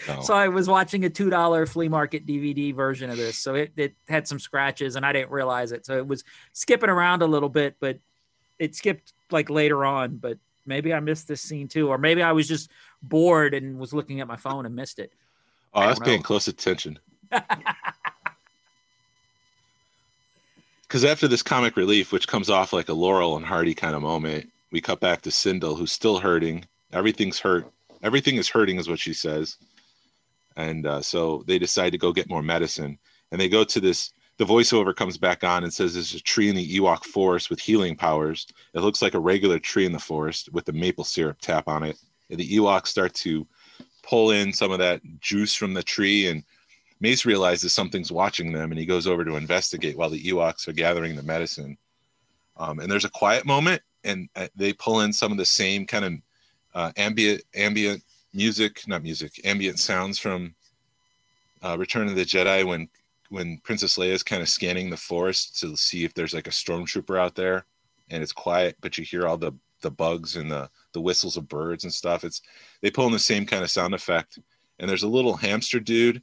No. So I was watching a two dollar flea market DVD version of this. So it, it had some scratches and I didn't realize it. So it was skipping around a little bit, but it skipped like later on. But maybe I missed this scene too, or maybe I was just bored and was looking at my phone and missed it. oh, I was paying close attention. because after this comic relief, which comes off like a Laurel and Hardy kind of moment, we cut back to Cindel, who's still hurting. Everything's hurt. Everything is hurting, is what she says. And uh, so they decide to go get more medicine. And they go to this. The voiceover comes back on and says there's a tree in the Ewok forest with healing powers. It looks like a regular tree in the forest with the maple syrup tap on it. And the Ewoks start to pull in some of that juice from the tree and Mace realizes something's watching them and he goes over to investigate while the Ewoks are gathering the medicine. Um, and there's a quiet moment and uh, they pull in some of the same kind of uh, ambient ambient music, not music, ambient sounds from uh, Return of the Jedi when when Princess Leia is kind of scanning the forest to see if there's like a stormtrooper out there, and it's quiet, but you hear all the the bugs and the the whistles of birds and stuff. It's they pull in the same kind of sound effect, and there's a little hamster dude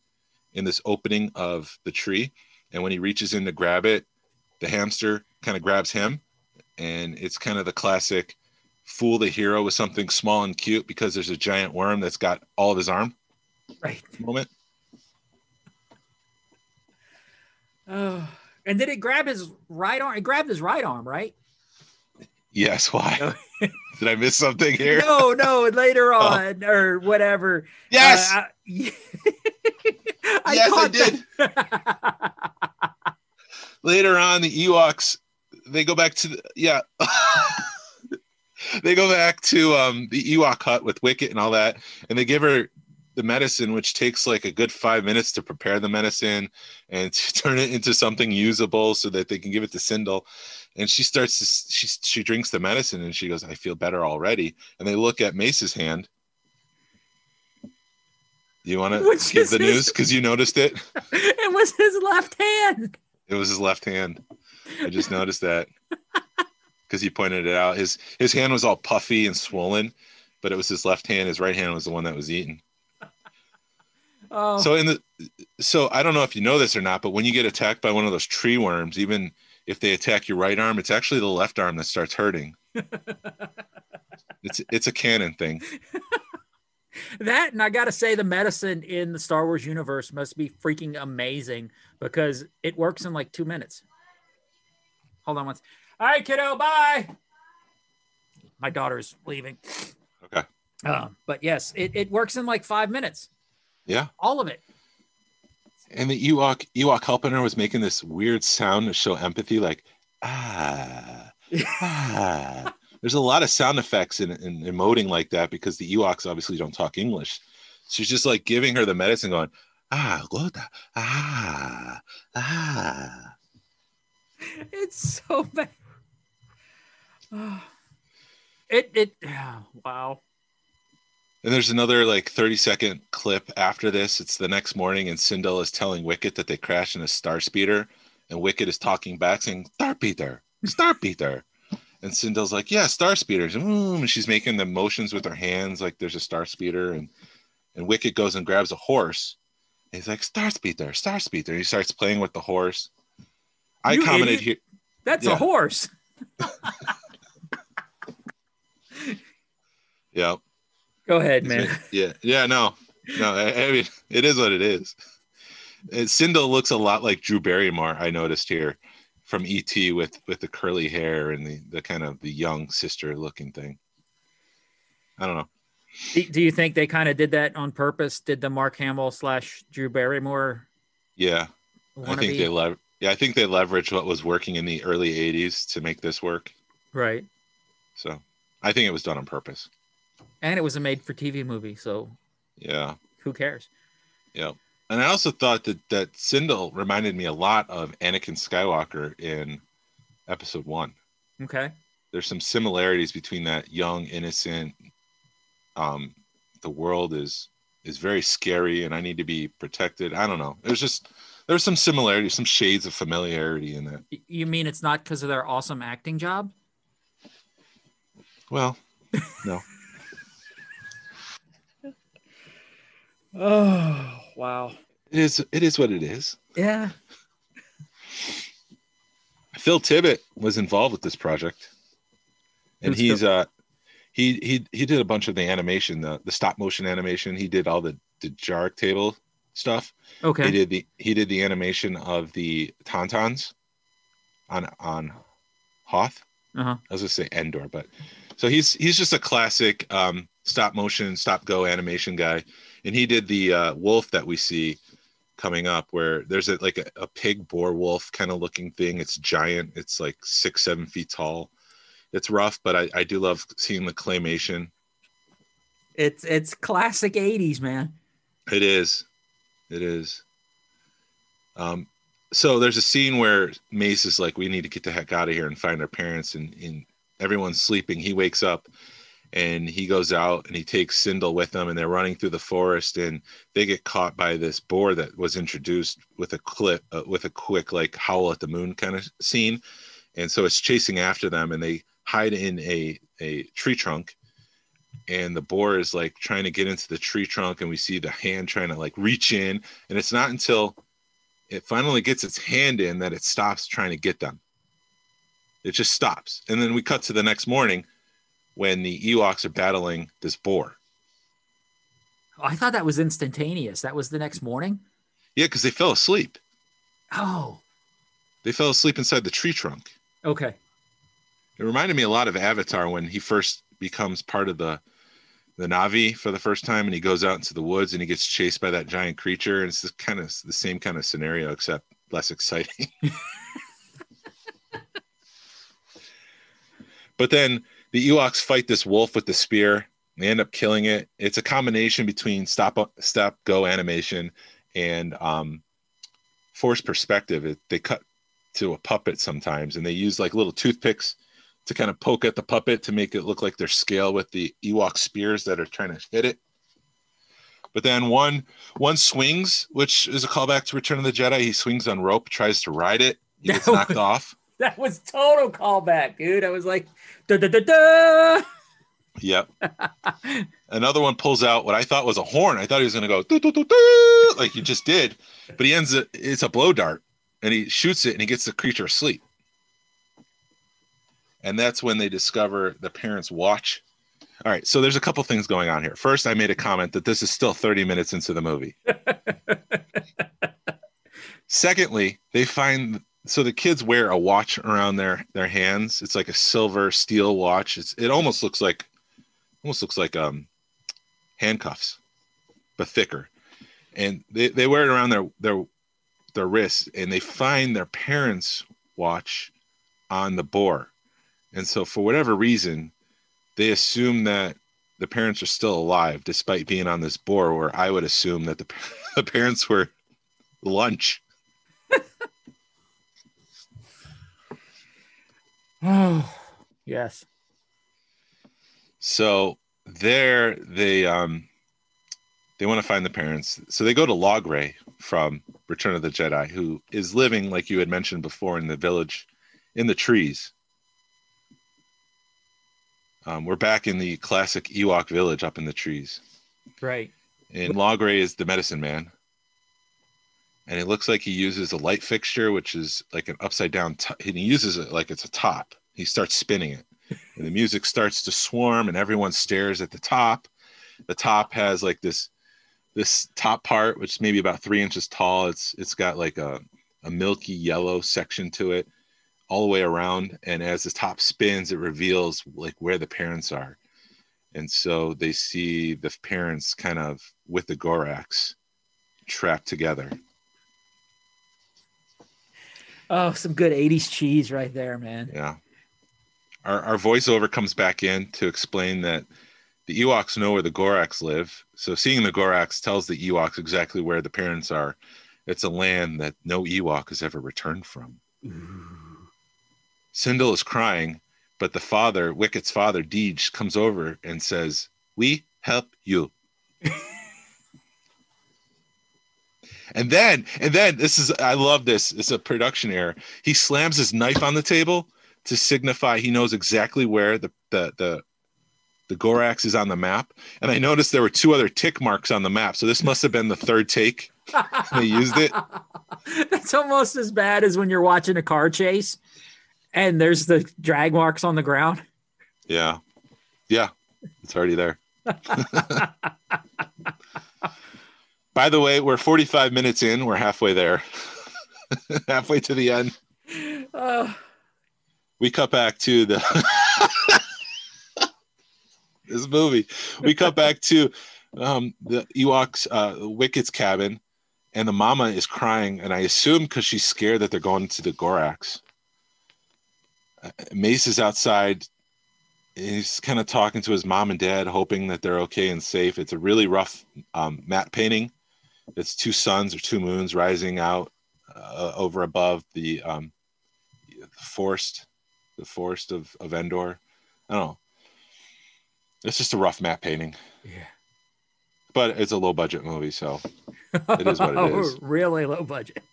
in this opening of the tree, and when he reaches in to grab it, the hamster kind of grabs him, and it's kind of the classic fool the hero with something small and cute because there's a giant worm that's got all of his arm Right. moment. Oh. And did it grab his right arm? It grabbed his right arm, right? Yes, why? Did I miss something here? No, no, later on or whatever. Yes. Uh, I, Yes, I did. Later on, the Ewoks they go back to the yeah. they go back to um the Ewok hut with Wicket and all that, and they give her the medicine, which takes like a good five minutes to prepare the medicine and to turn it into something usable so that they can give it to Cindel. And she starts to she she drinks the medicine and she goes, I feel better already. And they look at Mace's hand. You want to give the his- news because you noticed it? it was his left hand. It was his left hand. I just noticed that because he pointed it out. His his hand was all puffy and swollen, but it was his left hand. His right hand was the one that was eaten. Oh, So in the so I don't know if you know this or not, but when you get attacked by one of those tree worms, even if they attack your right arm, it's actually the left arm that starts hurting. it's it's a canon thing. that and I got to say, the medicine in the Star Wars universe must be freaking amazing because it works in like two minutes. Hold on once. All right, kiddo, bye. My daughter's leaving. Okay. Um, but yes, it, it works in like five minutes. Yeah. All of it. And the Ewok Ewok helping her was making this weird sound to show empathy, like ah ah. There's a lot of sound effects in, in emoting like that because the Ewoks obviously don't talk English. She's just like giving her the medicine, going ah Loda ah ah. It's so bad. It it wow. And there's another like 30 second clip after this. It's the next morning, and Cindel is telling Wicket that they crashed in a star speeder, and Wicket is talking back saying Star Peter, Star Peter. And Cindel's like, yeah, star speeders. And she's making the motions with her hands like there's a star speeder. And and Wicket goes and grabs a horse. And he's like, Star speeder, star speeder. He starts playing with the horse. I You commented idiot. here. That's Yeah. a horse. Yeah. Go ahead, man. Yeah, yeah, no, no. I, I mean, it is what it is. And Cindel looks a lot like Drew Barrymore. I noticed here from ET with with the curly hair and the the kind of the young sister looking thing. I don't know. Do, you think they kind of did that on purpose? Did the Mark Hamill slash Drew Barrymore Yeah, I think they lev- Yeah, I think they leveraged what was working in the early '80s to make this work. right? So I think it was done on purpose. And it was a made-for-TV movie, so Yeah. who cares? Yeah. And I also thought that that Cindel reminded me a lot of Anakin Skywalker in episode one. Okay. There's some similarities between that young, innocent, um, the world is is very scary and I need to be protected. I don't know. There's just there's some similarities, some shades of familiarity in that. You mean it's not because of their awesome acting job? Well, no. Oh, wow. It is it is what it is. Yeah. Phil Tippett was involved with this project, and he's Phil? uh he he he did a bunch of the animation, the the stop motion animation. He did all the the Jark table stuff. Okay. He did the he did the animation of the Tauntauns on on Hoth. Uh-huh. I was gonna say Endor, but so he's he's just a classic um, stop motion, stop go animation guy, and he did the uh, wolf that we see coming up, where there's a like a, a pig boar wolf kind of looking thing. It's giant. It's like six seven feet tall. It's rough, but I, I do love seeing the claymation. It's it's classic '80s, man. It is. It is. Um, so there's a scene where Mace is like, "We need to get the heck out of here and find our parents," and, and everyone's sleeping. He wakes up and he goes out and he takes Sindel with him, and they're running through the forest, and they get caught by this boar that was introduced with a clip, uh, with a quick like howl at the moon kind of scene, and so it's chasing after them, and they hide in a a tree trunk and the boar is like trying to get into the tree trunk and we see the hand trying to like reach in and it's not until it finally gets its hand in that it stops trying to get them it just stops and then we cut to the next morning when the ewoks are battling this boar Oh, I thought that was instantaneous. That was the next morning. yeah because they fell asleep Oh, they fell asleep inside the tree trunk okay. it reminded me a lot of avatar when he first becomes part of the the Na'vi for the first time and he goes out into the woods and he gets chased by that giant creature and it's the kind of the same kind of scenario except less exciting. But then the Ewoks fight this wolf with the spear. They end up killing it. It's a combination between stop stop go animation and um force perspective. It, they cut to a puppet sometimes and they use like little toothpicks to kind of poke at the puppet to make it look like they're scale with the Ewok spears that are trying to hit it. But then one one swings, which is a callback to Return of the Jedi. He swings on rope, tries to ride it, he gets That knocked was- off. That was total callback, dude. I was like, da da da da. Yep. Another one pulls out what I thought was a horn. I thought he was going to go "Doo, doo, doo, doo," like he just did, but he ends it. It's a blow dart, and he shoots it, and he gets the creature asleep. And that's when they discover the parents' watch. All right, so there's a couple things going on here. First, I made a comment that this is still 30 minutes into the movie. Secondly, they find so the kids wear a watch around their their hands. It's like a silver steel watch. It's it almost looks like almost looks like um handcuffs, but thicker. And they, they wear it around their their their wrists and they find their parents' watch on the boar. And so for whatever reason, they assume that the parents are still alive despite being on this boar where I would assume that the, the parents were lunch. Oh, yes. So there they um they want to find the parents. So they go to Logray from Return of the Jedi, who is living, like you had mentioned before, in the village in the trees. Um, we're back in the classic Ewok village up in the trees. Right. And Logray is the medicine man. And it looks like he uses a light fixture, which is like an upside down, t- and he uses it like it's a top. He starts spinning it, and the music starts to swarm, and everyone stares at the top. The top has like this, this top part, which is maybe about three inches tall. It's it's got like a, a milky yellow section to it, all the way around. And as the top spins, it reveals like where the parents are and so they see the parents kind of with the Gorax trapped together. Oh, some good 80s cheese right there, man. Yeah. Our, our voiceover comes back in to explain that the Ewoks know where the Gorax live. So seeing the Gorax tells the Ewoks exactly where the parents are. It's a land that no Ewok has ever returned from. Cindel is crying, but the father, Wicket's father, Deej, comes over and says, We help you. and then, and then this is I love this. It's a production error. He slams his knife on the table to signify he knows exactly where the the the the Gorax is on the map. And I noticed there were two other tick marks on the map. So this must have been the third take they used it. That's almost as bad as when you're watching a car chase and there's the drag marks on the ground. Yeah. Yeah. It's already there. By the way, we're 45 minutes in. We're halfway there. halfway to the end. Uh, we cut back to the this movie. We cut back to um, the Ewoks, uh, Wicket's cabin, and the mama is crying, and I assume because she's scared that they're going to the Gorax. Mace is outside. He's kind of talking to his mom and dad, hoping that they're okay and safe. It's a really rough um, matte painting. It's two suns or two moons rising out uh, over above the um, forest, the forest of, of Endor. I don't know. It's just a rough matte painting, yeah. but it's a low budget movie, so It is what it is. Oh really low budget.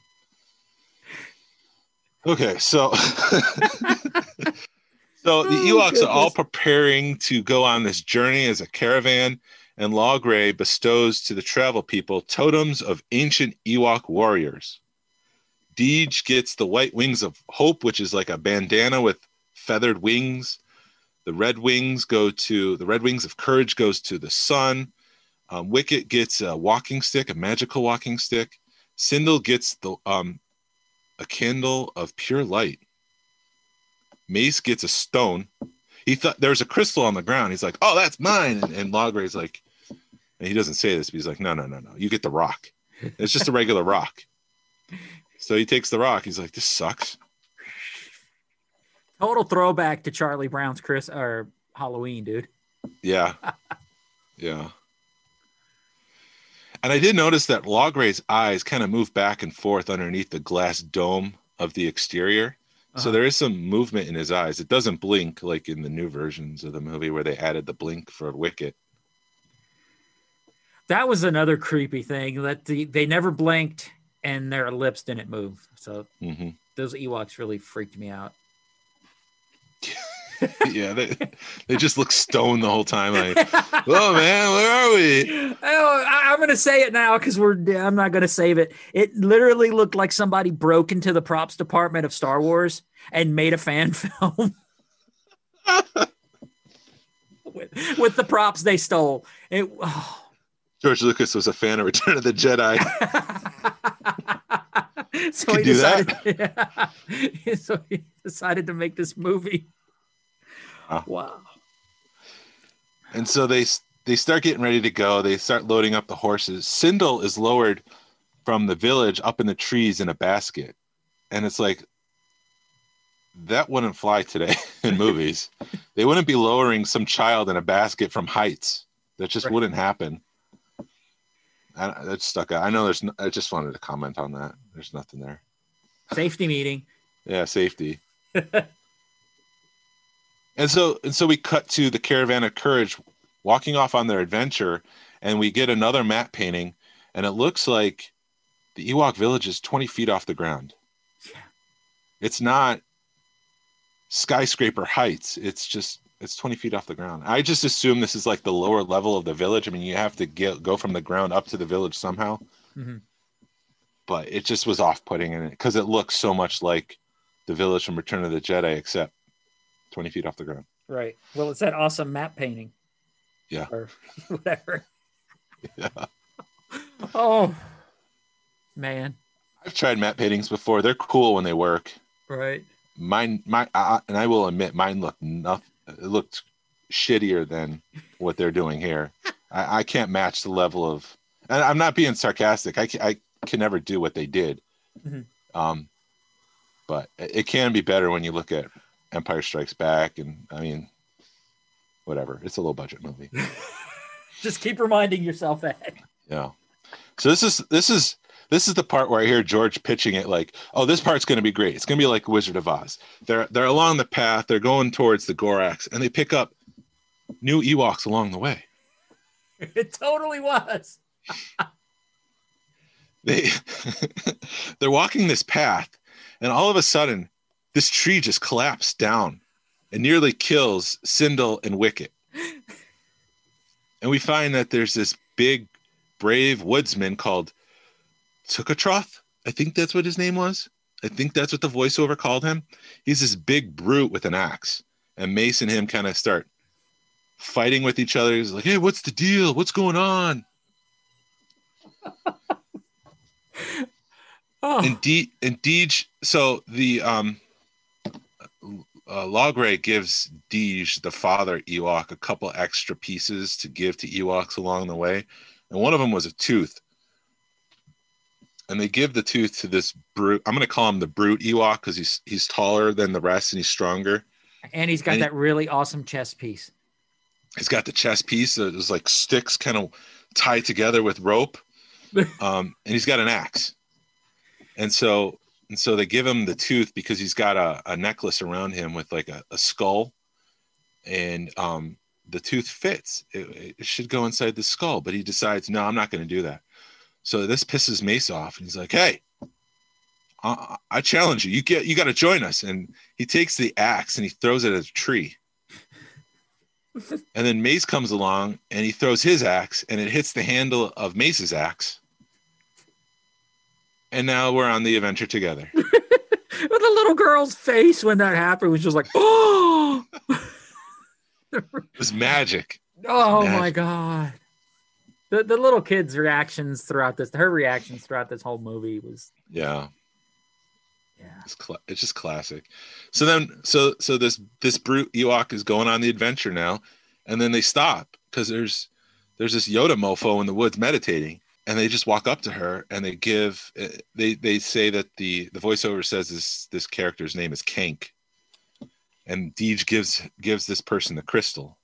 okay. So, so the Oh, Ewoks are all preparing to go on this journey as a caravan, and Logray bestows to the travel people totems of ancient Ewok warriors. Deej gets the white wings of hope, which is like a bandana with feathered wings. The red wings go to the red wings of courage goes to the sun. Um, Wicket gets a walking stick, a magical walking stick. Cindel gets the um, a candle of pure light. Mace gets a stone. He thought there was a crystal on the ground. He's like, "Oh, that's mine." And, and Logray's like, and he doesn't say this, but he's like, "No, no, no, no. You get the rock. It's just a regular rock." So he takes the rock. He's like, "This sucks." Total throwback to Charlie Brown's Chris or Halloween, dude. Yeah. yeah. And I did notice that Logray's eyes kind of move back and forth underneath the glass dome of the exterior. So Uh-huh. there is some movement in his eyes. It doesn't blink like in the new versions of the movie where they added the blink for Wicket. That was another creepy thing that the, they never blinked and their lips didn't move. So hmm those Ewoks really freaked me out. yeah, they, they just look stoned the whole time. Like, oh man, where are we? Oh, I, I'm gonna say it now because we're. I'm not gonna save it. It literally looked like somebody broke into the props department of Star Wars and made a fan film with, with the props they stole. It. oh. George Lucas was a fan of Return of the Jedi. so he decided. Yeah. so he decided to make this movie. Huh. Wow. And so they they start getting ready to go. They start loading up the horses. Cindel is lowered from the village up in the trees in a basket, and it's like that wouldn't fly today in movies. they wouldn't be lowering some child in a basket from heights. That just Right. wouldn't happen. I, that stuck out. I know there's. No, I just wanted to comment on that. There's nothing there. Safety meeting. Yeah, safety. and so and so we cut to the caravan of courage walking off on their adventure, and we get another matte painting, and it looks like the Ewok village is 20 feet off the ground. Yeah. It's not skyscraper heights. It's just it's 20 feet off the ground. I just assume this is like the lower level of the village. I mean, you have to get go from the ground up to the village somehow. Mhm. But it just was off-putting in it because it looks so much like the village from Return of the Jedi, except 20 feet off the ground. Right. Well, it's that awesome matte painting. Yeah. Or whatever. Yeah. Oh, man. I've tried matte paintings before. They're cool when they work. Right. Mine, my, and I will admit, mine looked nothing. It looked shittier than what they're doing here. I, I can't match the level of, and I'm not being sarcastic. I can, I can never do what they did. Mhm. Um, but it can be better when you look at Empire Strikes Back, and I mean, whatever. It's a low budget movie. Just keep reminding yourself that. Yeah. So this is this is this is the part where I hear George pitching it like, "Oh, this part's going to be great. It's going to be like Wizard of Oz." They're they're along the path. They're going towards the Gorax, and they pick up new Ewoks along the way. It totally was. They they're walking this path, and all of a sudden, this tree just collapsed down and nearly kills Cindel and Wicket. And we find that there's this big, brave woodsman called Tukatroth. I think that's what his name was. I think that's what the voiceover called him. He's this big brute with an axe. And Mace and him kind of start fighting with each other. He's like, hey, what's the deal? What's going on? Oh, and D and Deej, so the um uh, Logray gives Deej, the father Ewok, a couple extra pieces to give to Ewoks along the way, and one of them was a tooth. And they give the tooth to this brute. I'm going to call him the brute Ewok because he's he's taller than the rest and he's stronger. And he's got And he- that really awesome chest piece. He's got the chest piece that is like sticks kind of tied together with rope, um, and he's got an axe. And so and so they give him the tooth because he's got a, a necklace around him with like a, a skull, and um, the tooth fits. It, it should go inside the skull, but he decides, no, I'm not going to do that. So this pisses Mace off, and he's like, "Hey, I, I challenge you. You get you got to join us." And he takes the axe and he throws it at a tree. And then Mace comes along and he throws his axe and it hits the handle of Mace's axe. And now we're on the adventure together. But the little girl's face when that happened was just like, oh, It was magic. oh Magic. my god. The the little kid's reactions throughout this, her reactions throughout this whole movie was, Yeah, yeah. it's cla it's just classic. So then, so so this this brute Ewok is going on the adventure now, and then they stop because there's there's this Yoda mofo in the woods meditating, and they just walk up to her and they give they they say that the the voiceover says this this character's name is Kaink, and Deej gives gives this person the crystal.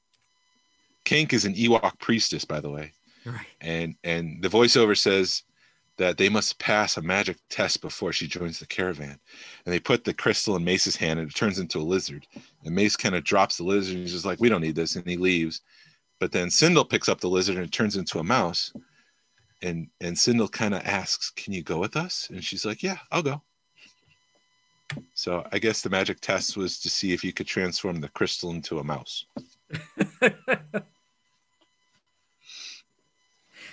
Kaink is an Ewok priestess, by the way. Right. and and the voiceover says that they must pass a magic test before she joins the caravan and they put the crystal in mace's hand and it turns into a lizard and mace kind of drops the lizard and he's just like we don't need this and he leaves but then cindel picks up the lizard and it turns into a mouse and and cindel kind of asks can you go with us? And she's like yeah i'll go. So i guess the magic test was to see if you could transform the crystal into a mouse.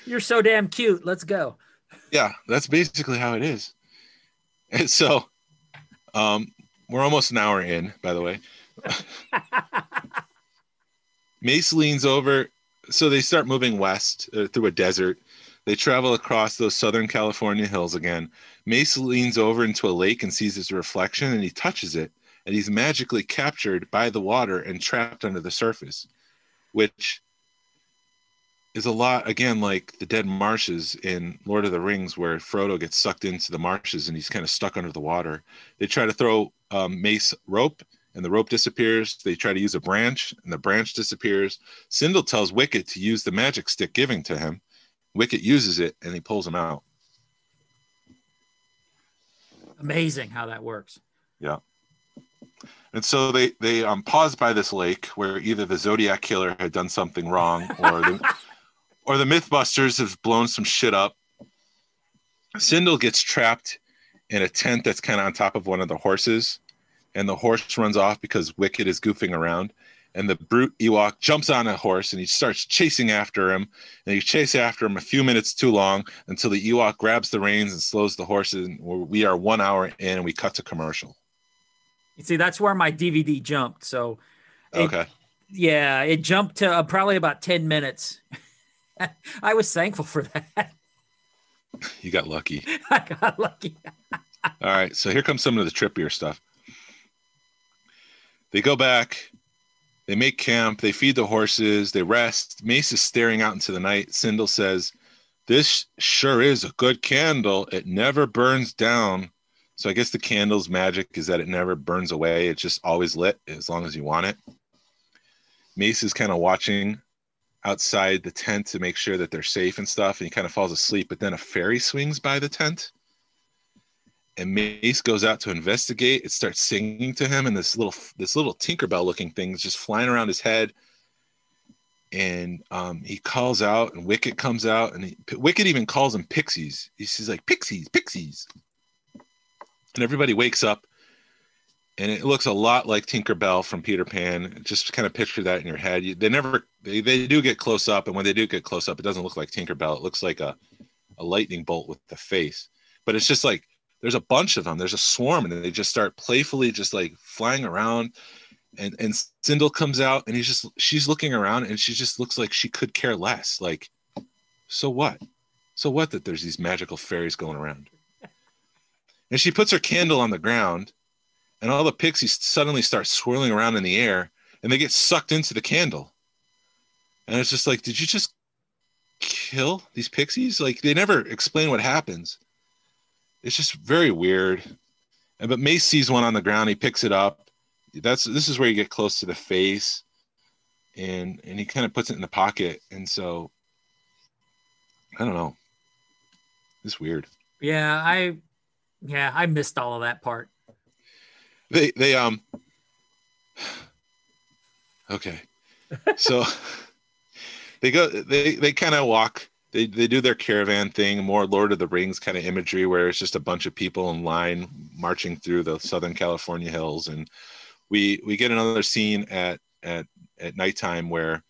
You're so damn cute. Let's go. yeah that's basically how it is. And so um we're almost an hour in by the way. Mace leans over. So they start moving west uh, through a desert they travel across those southern california hills again mace leans over into a lake and sees his reflection and he touches it and he's magically captured by the water and trapped under the surface which is a lot again like the dead marshes in Lord of the Rings, where Frodo gets sucked into the marshes and he's kind of stuck under the water. They try to throw um, Mace rope, and the rope disappears. They try to use a branch, and the branch disappears. Cindel tells Wicket to use the magic stick giving to him. Wicket uses it, and he pulls him out. Amazing how that works. Yeah. And so they they um, pause by this lake where either the Zodiac killer had done something wrong, or the or the MythBusters have blown some shit up. Cindel gets trapped in a tent that's kind of on top of one of the horses, and the horse runs off because Wicket is goofing around. And the brute Ewok jumps on a horse and he starts chasing after him. And he chases after him a few minutes too long until the Ewok grabs the reins and slows the horses. And we are one hour in and we cut to commercial. You see, that's where my DVD jumped. So, it- Okay. yeah, it jumped to uh, probably about 10 minutes. I was thankful for that. You got lucky. I got lucky. All right. So here comes some of the trippier stuff. They go back, they make camp, they feed the horses, they rest. Mace is staring out into the night. Cindel says, This sure is a good candle. It never burns down. So I guess the candle's magic is that it never burns away. It's just always lit as long as you want it. Mace is kind of watching outside the tent to make sure that they're safe and stuff. And he kind of falls asleep, but then a fairy swings by the tent and Mace goes out to investigate. It starts singing to him, and this little this little Tinkerbell looking thing is just flying around his head. And um, he calls out, and Wicket comes out, and he, Wicket even calls them pixies. He's like pixies, pixies, and everybody wakes up, and it looks a lot like Tinkerbell from Peter Pan. Just kind of picture that in your head. They never they, they do get close up, and when they do get close up, it doesn't look like Tinkerbell. It looks like a a lightning bolt with the face, but it's just like there's a bunch of them. There's a swarm, and they just start playfully just like flying around. And and Cindel comes out, and he's just she's looking around, and she just looks like she could care less. Like, so what? So what that there's these magical fairies going around? And she puts her candle on the ground, and all the pixies suddenly start swirling around in the air and they get sucked into the candle. And it's just like, did you just kill these pixies? Like they never explain what happens. It's just very weird. And but Mace sees one on the ground, he picks it up. That's this is where you get close to the face, and and he kind of puts it in the pocket. And so I don't know. It's weird. Yeah, I yeah, I missed all of that part. They they um okay. So they go they they kind of walk they they do their caravan thing, more Lord of the Rings kind of imagery where it's just a bunch of people in line marching through the Southern California hills and we we get another scene at at at nighttime where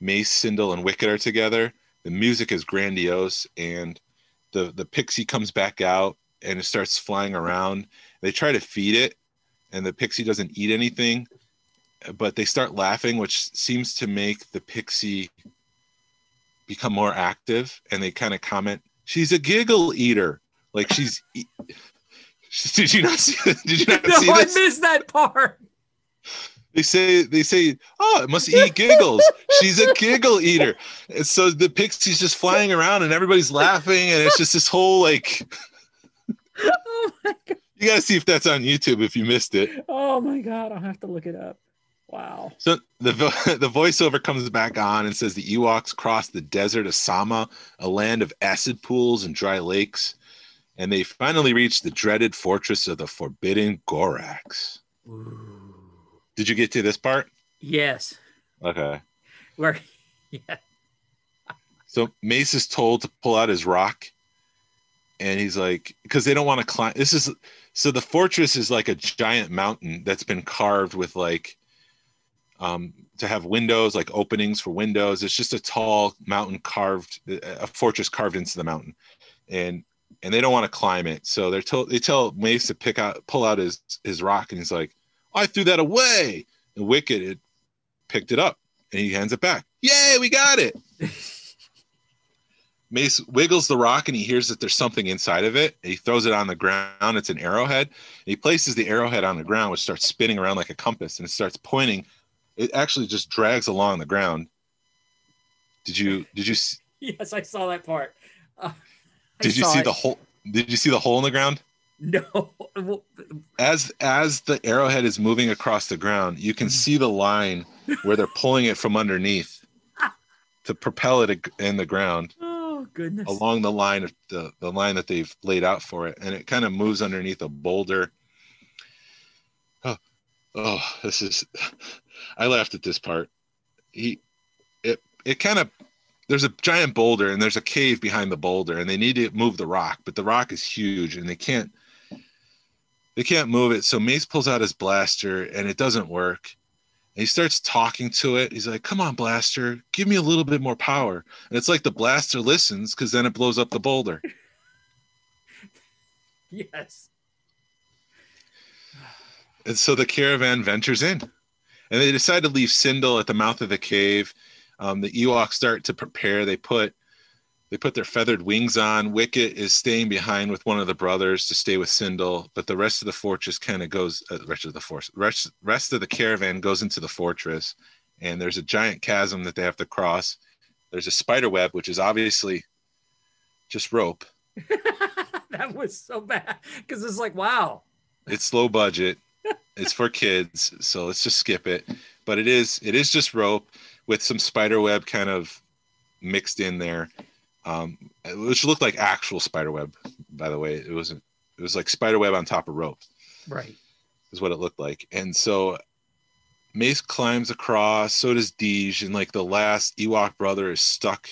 Mace, Cindel, and Wicket are together. The music is grandiose and the the pixie comes back out and it starts flying around. They try to feed it and the pixie doesn't eat anything, but they start laughing, which seems to make the pixie become more active. And they kind of comment, "She's a giggle eater." Like she's. e- Did you not see? Did you not No, see I this? missed that part. They say they say, "Oh, it must eat giggles." She's a giggle eater. And so the pixie's just flying around, and everybody's laughing, and it's just this whole like. Oh my god. You got to see if that's on YouTube if you missed it. Oh my god, I'll have to look it up. Wow. So the the voiceover comes back on and says the Ewoks crossed the desert of Sama, a land of acid pools and dry lakes, and they finally reached the dreaded fortress of the Forbidden Gorax. Did you get to this part? Yes. Okay. Where yeah. So Mace is told to pull out his rock, and he's like, because they don't want to climb. This is so the fortress is like a giant mountain that's been carved with like, um, to have windows, like openings for windows. It's just a tall mountain carved, a fortress carved into the mountain, and and they don't want to climb it. So they're told they tell Mace to pick out, pull out his his rock, and he's like, I threw that away. And Wicket had picked it up, and he hands it back. Yay, we got it. Mace wiggles the rock and he hears that there's something inside of it. He throws it on the ground. It's an arrowhead. He places the arrowhead on the ground, which starts spinning around like a compass and it starts pointing. It actually just drags along the ground. Did you did you Yes, I saw that part. Uh, did you see it. the hole? Did you see the hole in the ground? No. As as the arrowhead is moving across the ground, you can see the line where they're pulling it from underneath to propel it in the ground. Oh goodness. along the line of the, the line that they've laid out for it and it kind of moves underneath a boulder oh this is i laughed at this part. He it it kind of there's a giant boulder and there's a cave behind the boulder and they need to move the rock but the rock is huge and they can't they can't move it. So mace pulls out his blaster and it doesn't work. And he starts talking to it. He's like come on blaster give me a little bit more power. And it's like the blaster listens because then it blows up the boulder. Yes. And so the caravan ventures in, and they decide to leave Cindel at the mouth of the cave. Um, the Ewoks start to prepare. They put they put their feathered wings on. Wicket is staying behind with one of the brothers to stay with Cindel, but the rest of the fortress kind of goes. Uh, rest of the force, rest rest of the caravan goes into the fortress, and there's a giant chasm that they have to cross. There's a spider web, which is obviously just rope. that was so bad because it's like, wow. it's low budget it's for kids so let's just skip it. But it is it is just rope with some spider web kind of mixed in there um which looked like actual spider web by the way. It wasn't it was like spider web on top of rope. Right. is what it looked like. And so mace climbs across so does Deej, and like the last ewok brother is stuck.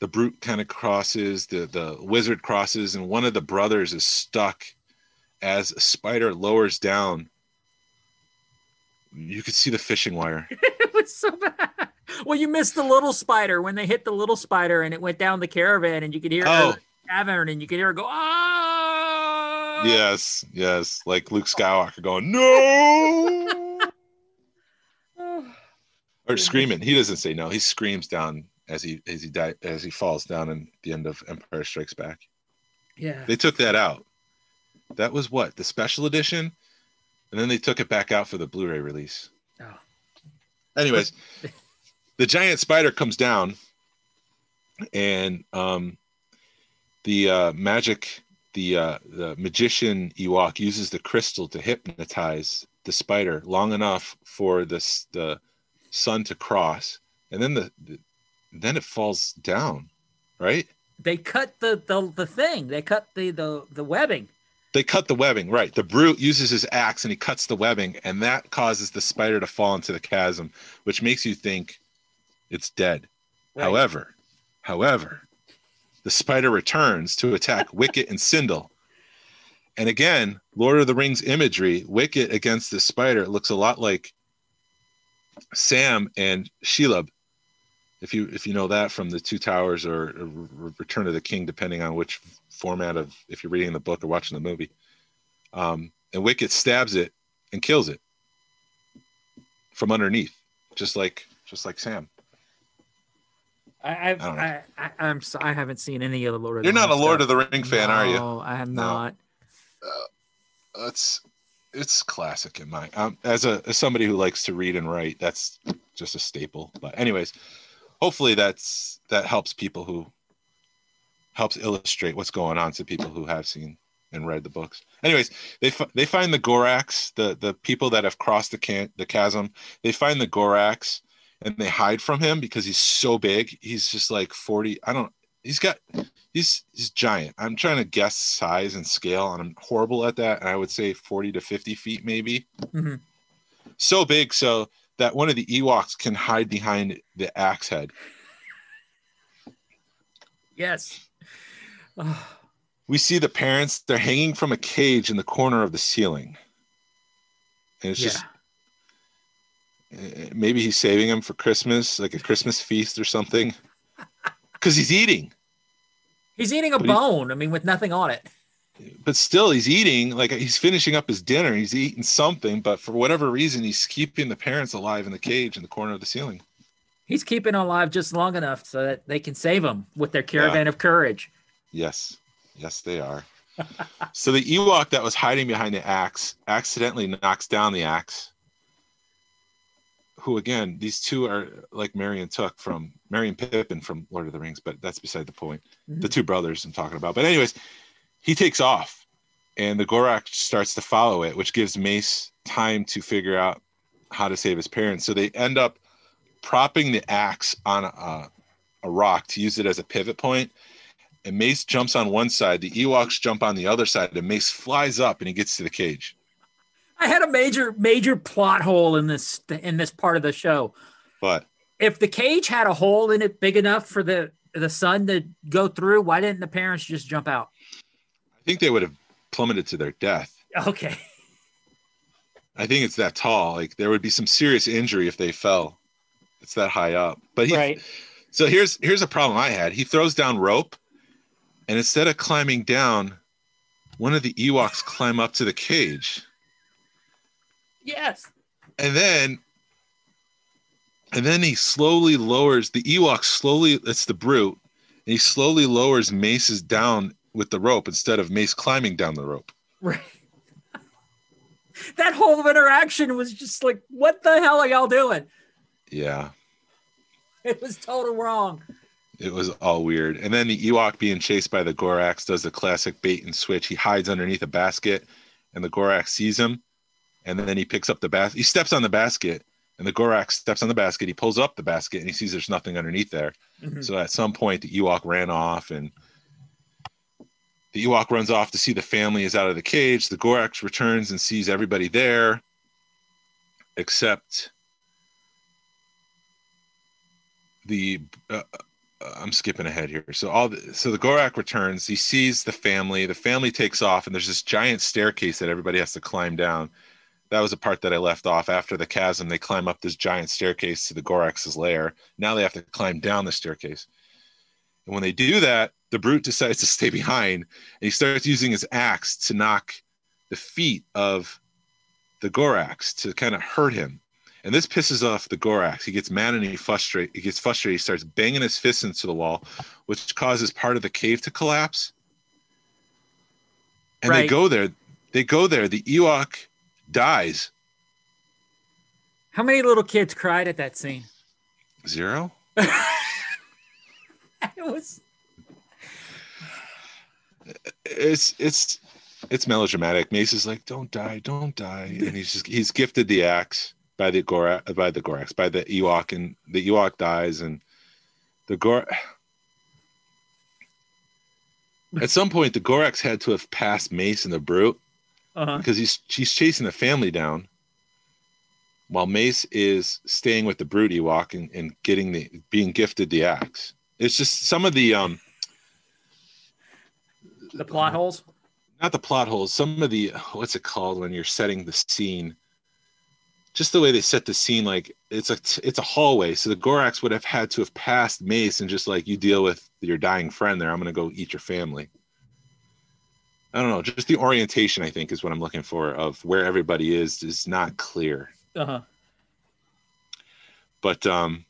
The brute kind of crosses the the wizard crosses and one of the brothers is stuck as a spider lowers down you could see the fishing wire It was so bad. Well, you missed the little spider when they hit the little spider and it went down the caravan and you could hear Oh. the cavern and you could hear it go, ah. yes yes like luke skywalker going no Oh, or screaming he doesn't say no he screams down as he as he die as he falls down in the end of empire strikes back yeah. They took that out. That was what the special edition. and then they took it back out for the Blu-ray release. Oh. Anyways, the giant spider comes down, and um, the uh, magic, the uh, the magician Ewok uses the crystal to hypnotize the spider long enough for this the sun to cross, and then the, the then it falls down, right? They cut the the, the thing. They cut the, the the webbing. They cut the webbing, right? The brute uses his axe and he cuts the webbing, and that causes the spider to fall into the chasm, which makes you think it's dead. Right. However, however, the spider returns to attack Wicket and Cindel. And again, Lord of the Rings imagery, Wicket against the spider looks a lot like Sam and Shelob. If you if you know that from the Two Towers or, or Return of the King, depending on which format of if you're reading the book or watching the movie. Um, and Wicket stabs it and kills it from underneath, just like just like Sam. I, I've, I. I, I, I'm so, I haven't seen any of the Lord of the Ring. You're the not a Lord stuff. of the Ring fan, are you? No, I am No. not. It's it's classic in my um, as a as somebody who likes to read and write. That's just a staple. But anyways, hopefully that's that helps people who helps illustrate what's going on to people who have seen and read the books. Anyways, they fi- they find the Gorax, the the people that have crossed the can the chasm. They find the Gorax and they hide from him because he's so big. He's just like 40. I don't he's got he's he's giant. I'm trying to guess size and scale, and I'm horrible at that. And I would say 40 to 50 feet, maybe. Mhm. So big so that one of the Ewoks can hide behind the axe head. Yes. Oh, We see the parents, they're hanging from a cage in the corner of the ceiling. And it's yeah. just uh, maybe he's saving them for Christmas, like a Christmas feast or something. Because he's eating. He's eating a But he- bone. I mean, with nothing on it. But still he's eating like he's finishing up his dinner he's eating something but for whatever reason he's keeping the parents alive in the cage in the corner of the ceiling. He's keeping alive just long enough so that they can save him with their caravan of courage. yes. Yes they are. So the ewok that was hiding behind the axe accidentally knocks down the axe who again these two are like Merry and Took from Merry and Pippin from Lord of the Rings but that's beside the point. Mm-hmm. The two brothers I'm talking about. But anyways he takes off and the Gorak starts to follow it, which gives Mace time to figure out how to save his parents. So they end up propping the axe on a, a rock to use it as a pivot point. And Mace jumps on one side, the Ewoks jump on the other side, and Mace flies up and he gets to the cage. I had a major, major plot hole in this in this part of the show. But If the cage had a hole in it big enough for the the son to go through, why didn't the parents just jump out? I think they would have plummeted to their death. Okay. I think it's that tall. Like there would be some serious injury if they fell. It's that high up. But he, Right. So here's here's a problem I had. He throws down rope, and instead of climbing down, one of the Ewoks climb up to the cage, Yes. and then and then he slowly lowers the Ewok slowly. It's the brute, and he slowly lowers Mace's down with the rope instead of Mace climbing down the rope. Right. that whole interaction was just like, what the hell are y'all doing? Yeah, It was total wrong. it was all weird. And then the Ewok being chased by the Gorax does the classic bait and switch. He hides underneath a basket, and the Gorax sees him, and then he picks up the basket. He steps on the basket, and the Gorax steps on the basket. He pulls up the basket, and he sees there's nothing underneath there. Mhm. So at some point, the Ewok ran off, and the Ewok runs off to see the family is out of the cage. The Gorax returns and sees everybody there, except the. Uh, uh, I'm skipping ahead here. So all the, so the Gorak returns. He sees the family. The family takes off, and there's this giant staircase that everybody has to climb down. That was a part that I left off. After the chasm, they climb up this giant staircase to the Gorax's lair. Now they have to climb down the staircase. And when they do that, the brute decides to stay behind, and he starts using his axe to knock the feet of the Gorax to kind of hurt him. And this pisses off the Gorax. He gets mad and he frustrate. He gets frustrated. He starts banging his fists into the wall, which causes part of the cave to collapse. And they go there. They go there. The Ewok dies. How many little kids cried at that scene? Zero. It was It's it's it's melodramatic. Mace is like, "Don't die, don't die," and he's just he's gifted the axe by the Gorax by the Gorax by the Ewok, and the Ewok dies, and the Gor. At some point, the Gorax had to have passed Mace and the Brute uh-huh. because he's she's chasing the family down, while Mace is staying with the Brute Ewok and, and getting the being gifted the axe. It's just some of the um the plot holes. not the plot holes some of the what's it called when you're setting the scene just the way they set the scene like it's a it's a hallway so the gorax would have had to have passed mace and just like you deal with your dying friend there i'm going to go eat your family i don't know just the orientation i think is what i'm looking for of where everybody is is not clear Uh-huh. but um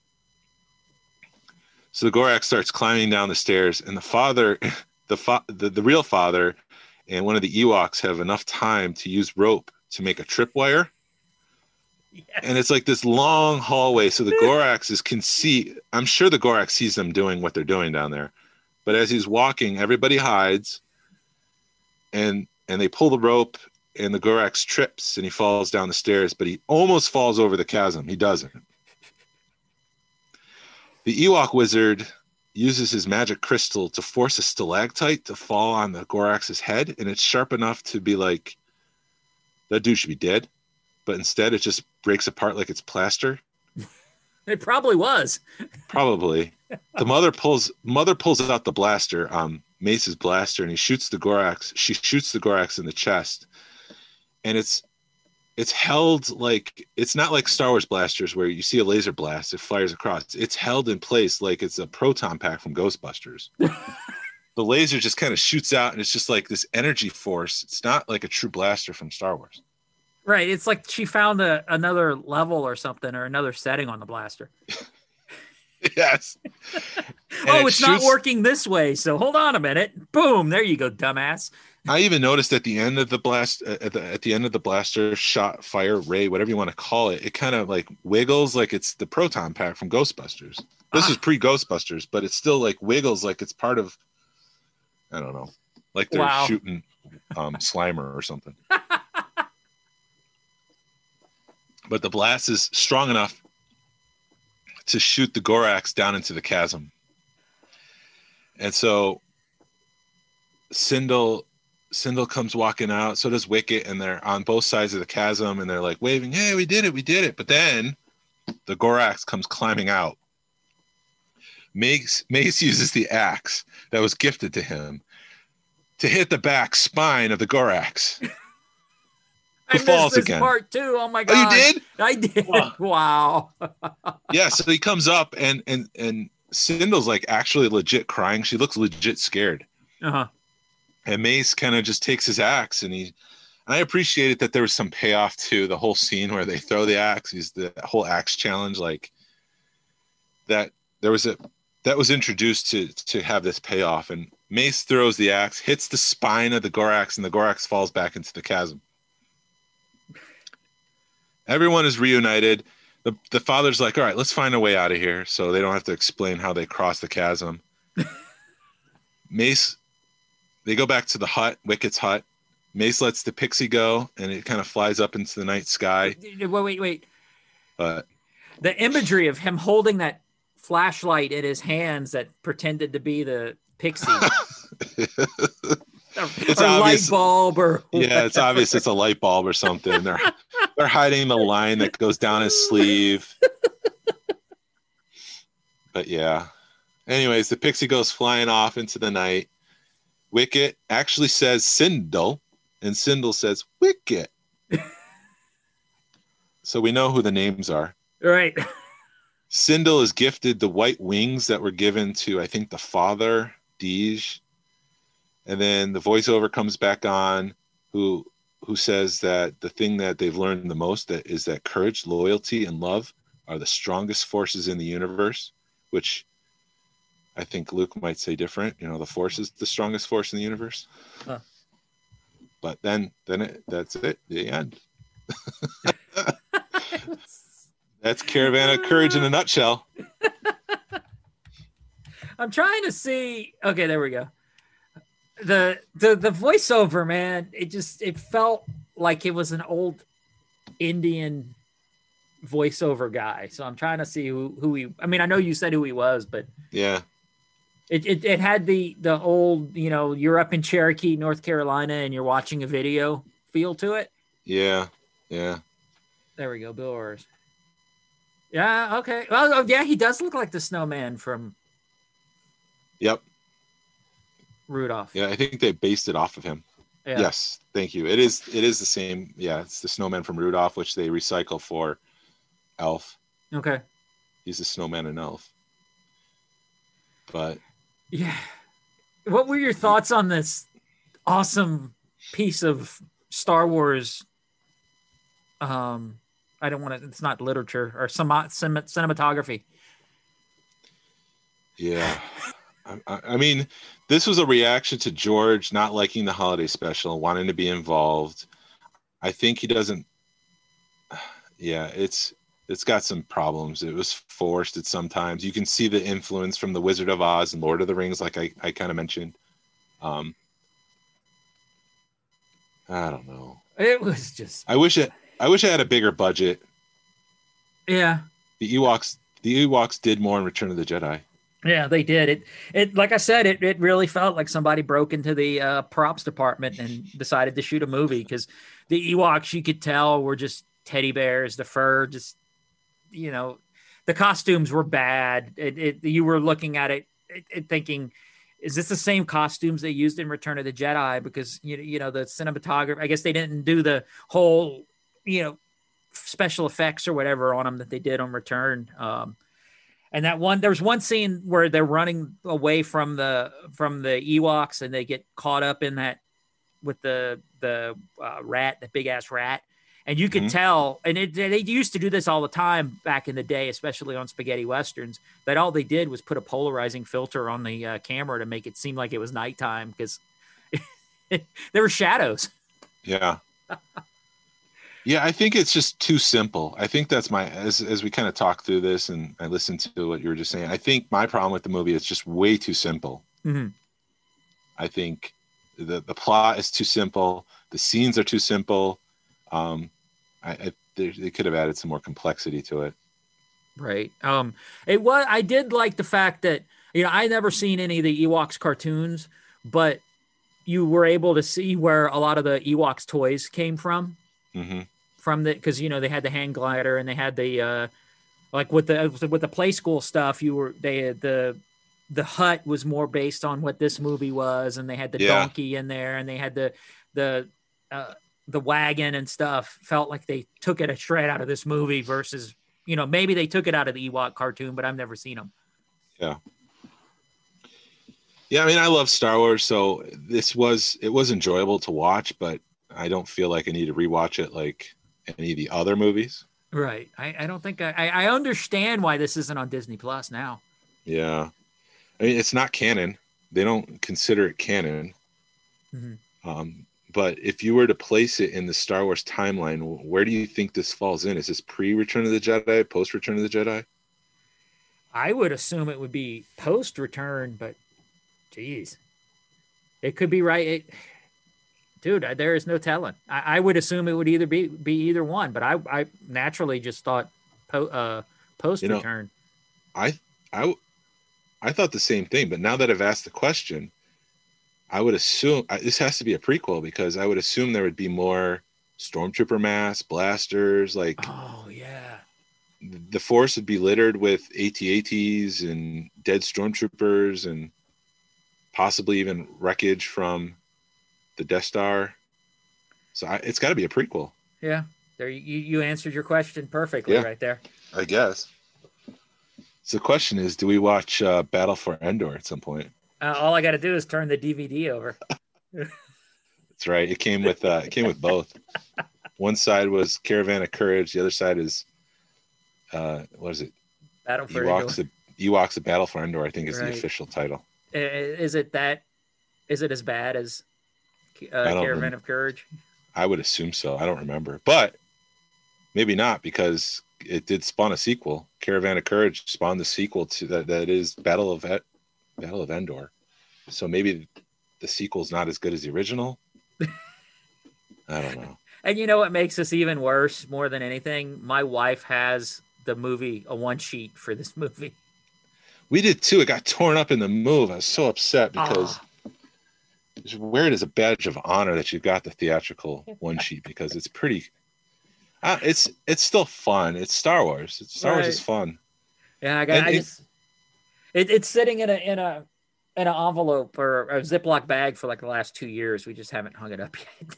so the gorax starts climbing down the stairs and the father the fa- the, the real father and one of the ewoks have enough time to use rope to make a tripwire. And it's like this long hallway so the Gorax is can see i'm sure the gorax sees them doing what they're doing down there. But as he's walking everybody hides and and they pull the rope and the gorax trips and he falls down the stairs but he almost falls over the chasm. He doesn't the ewok wizard uses his magic crystal to force a stalactite to fall on the gorax's head and it's sharp enough to be like that dude should be dead but instead it just breaks apart like it's plaster It probably was. probably the mother pulls mother pulls out the blaster um mace's blaster and he shoots the gorax she shoots the gorax in the chest and it's it's held like it's not like star wars blasters where you see a laser blast it fires across it's held in place like it's a proton pack from ghostbusters the laser just kind of shoots out and it's just like this energy force it's not like a true blaster from star wars Right. It's like she found a, another level or something or another setting on the blaster. yes oh, it it's not working this way. So hold on a minute. Boom. There you go, dumbass. I even noticed at the end of the blast, at the at the end of the blaster shot, fire, ray, whatever you want to call it, it kind of like wiggles like it's the proton pack from Ghostbusters. This Ah. is pre Ghostbusters, but it still like wiggles like it's part of. I don't know, like they're Wow. shooting um, Slimer or something. but the blast is strong enough to shoot the Gorax down into the chasm, and so Cindel Cindel comes walking out, so does Wicket, and they're on both sides of the chasm and they're like waving, Hey, we did it, we did it. But then the Gorax comes climbing out. Mace, Mace uses the axe that was gifted to him to hit the back spine of the Gorax. I Who missed falls this again? part too. Oh my god! Oh, god. you did? I did. Wow. Yeah, so he comes up and and and Cindel's like actually legit crying. She looks legit scared. Uh-huh. and Mace kind of just takes his axe and he and I appreciated that there was some payoff to the whole scene where they throw the axe. He's the whole axe challenge, like that. There was a that was introduced to to have this payoff, and Mace throws the axe, hits the spine of the Gorax, and the Gorax falls back into the chasm. Everyone is reunited. The the father's like, "All right, let's find a way out of here," so they don't have to explain how they crossed the chasm. Mace they go back to the hut, Wicket's hut. Mace lets the pixie go, and it kind of flies up into the night sky. Wait, wait, wait. The imagery of him holding that flashlight in his hands that pretended to be the pixie. It's a light bulb or yeah, it's obvious it's a light bulb or something. They're they're hiding the line that goes down his sleeve. But yeah. Anyways, the pixie goes flying off into the night. Wicket actually says Cindel, and Cindel says Wicket. so we know who the names are. right. Cindel is gifted the white wings that were given to, I think, the father, Deej. And then the voiceover comes back on, who who says that the thing that they've learned the most that is that courage, loyalty, and love are the strongest forces in the universe, which I think Luke might say different. You know, the force is the strongest force in the universe. Huh. But then then it, that's it, the end. That's Caravan of Courage in a nutshell. I'm trying to see. Okay, there we go. The the the voiceover, man, it just it felt like it was an old Indian voiceover guy. So I'm trying to see who who he. I mean, I know you said who he was, but Yeah. it it, it had the the old you know you're up in Cherokee, North Carolina, and you're watching a video feel to it. Yeah. Yeah. There we go, Burl Ives. Yeah. Okay. Well, oh, yeah, he does look like the snowman from Yep. Rudolph. Yeah. I think they based it off of him. Yeah. Yes. Thank you. It is. It is the same. Yeah. It's the snowman from Rudolph, which they recycle for Elf. Okay. He's the snowman and Elf. But Yeah. What were your thoughts on this awesome piece of Star Wars? Um, I don't want to. It's not literature or some cinematography. Yeah. I, I mean, this was a reaction to George not liking the holiday special, wanting to be involved. I think he doesn't. Yeah, it's it's got some problems. It was forced at sometimes. You can see the influence from the Wizard of Oz and Lord of the Rings, like I, I kind of mentioned. Um, I don't know. It was just I wish it. I wish I had a bigger budget. yeah. The Ewoks. The Ewoks did more in Return of the Jedi. Yeah, they did. It it like I said, it it really felt like somebody broke into the uh, props department and decided to shoot a movie because the Ewoks you could tell were just teddy bears, the fur just you know, the costumes were bad. It, it you were looking at it, it, it thinking is this the same costumes they used in Return of the Jedi? Because you you know the cinematography. I guess they didn't do the whole, you know, special effects or whatever on them that they did on Return. Um, and that one, there was one scene where they're running away from the from the Ewoks, and they get caught up in that with the the uh, rat, the big ass rat, and you could Mhm. tell. And it, they used to do this all the time back in the day, especially on spaghetti westerns. That all they did was put a polarizing filter on the uh, camera to make it seem like it was nighttime because there were shadows. Yeah. yeah, I think it's just too simple. I think that's my as as we kind of talk through this and I listened to what you were just saying. I think my problem with the movie is just way too simple. Mhm. I think the the plot is too simple. The scenes are too simple. Um, I, I they, they could have added some more complexity to it. Right. Um, it was. I did like the fact that you know I never seen any of the Ewoks cartoons, but you were able to see where a lot of the Ewoks toys came from. hmm From the because you know they had the hand glider and they had the uh, like with the with the play school stuff. You were they the the hut was more based on what this movie was, and they had the Yeah. donkey in there, and they had the the uh, the wagon and stuff. Felt like they took it a shred out of this movie versus you know maybe they took it out of the Ewok cartoon, but I've never seen them. Yeah. Yeah, I mean, I love Star Wars, so this was it was enjoyable to watch, but I don't feel like I need to rewatch it like any of the other movies. Right. I, I don't think I, I understand why this isn't on Disney Plus now. Yeah, I mean, it's not canon. They don't consider it canon. Mhm. Um, but if you were to place it in the Star Wars timeline, where do you think this falls in? Is this pre Return of the Jedi, post Return of the Jedi? I would assume it would be post return, but geez, it could be right. It, dude, I- there is no telling. I, I would assume it would either be be either one, but I I naturally just thought po, uh, post You know, return. I I I thought the same thing, but now that I've asked the question, I would assume I, this has to be a prequel because I would assume there would be more stormtrooper mass, blasters, like oh yeah, the force would be littered with AT-ATs and dead stormtroopers and possibly even wreckage from the Death Star. So I, it's got to be a prequel, yeah. There you you answered your question perfectly Yeah. right there. I guess. So the question is, do we watch uh, Battle for Endor at some point? Uh, all I got to do is turn the DVD over. That's right. It came with uh, it came with both. One side was Caravan of Courage. The other side is uh, what is it? Battle for Ewoks. Endor. The Ewoks: The Battle for Endor. I think is Right. the official title. Is it that? Is it as bad as uh, Caravan rem- of Courage? I would assume so. I don't remember, but maybe not because it did spawn a sequel. Caravan of Courage spawned the sequel to that. That is Battle of Battle of Endor. So maybe the sequel's not as good as the original. I don't know. And you know what makes this even worse more than anything? My wife has the movie, a one sheet for this movie. We did too. It got torn up in the move. I was so upset because Ah. Just wear it as a badge of honor that you've got the theatrical one sheet because it's pretty. Uh, it's it's still fun. It's Star Wars. It's, Star Wars is fun. Yeah, I got. I it- just it, it's sitting in a in a in an envelope or a Ziploc bag for like the last two years. We just haven't hung it up yet.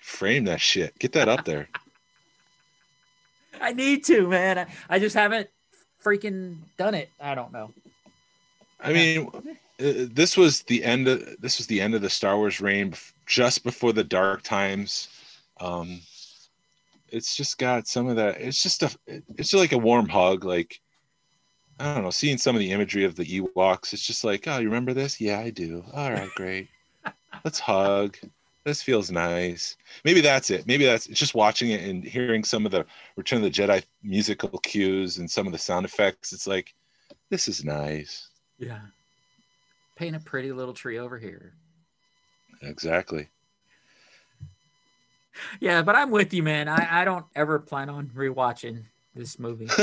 Frame that shit. Get that up there. I need to, man. I, I just haven't freaking done it. I don't know. I mean, this was the end of this was the end of the Star Wars reign, just before the dark times. Um, it's just got some of that. It's just a. It's just like a warm hug. Like I don't know, seeing some of the imagery of the Ewoks. It's just like, oh, you remember this? Yeah, I do. All right, great. Let's hug. This feels nice. Maybe that's it. Maybe that's it's just watching it and hearing some of the Return of the Jedi musical cues and some of the sound effects. It's like, this is nice. Yeah. Paint a pretty little tree over here. Exactly. Yeah, but I'm with you, man. I, I don't ever plan on rewatching this movie.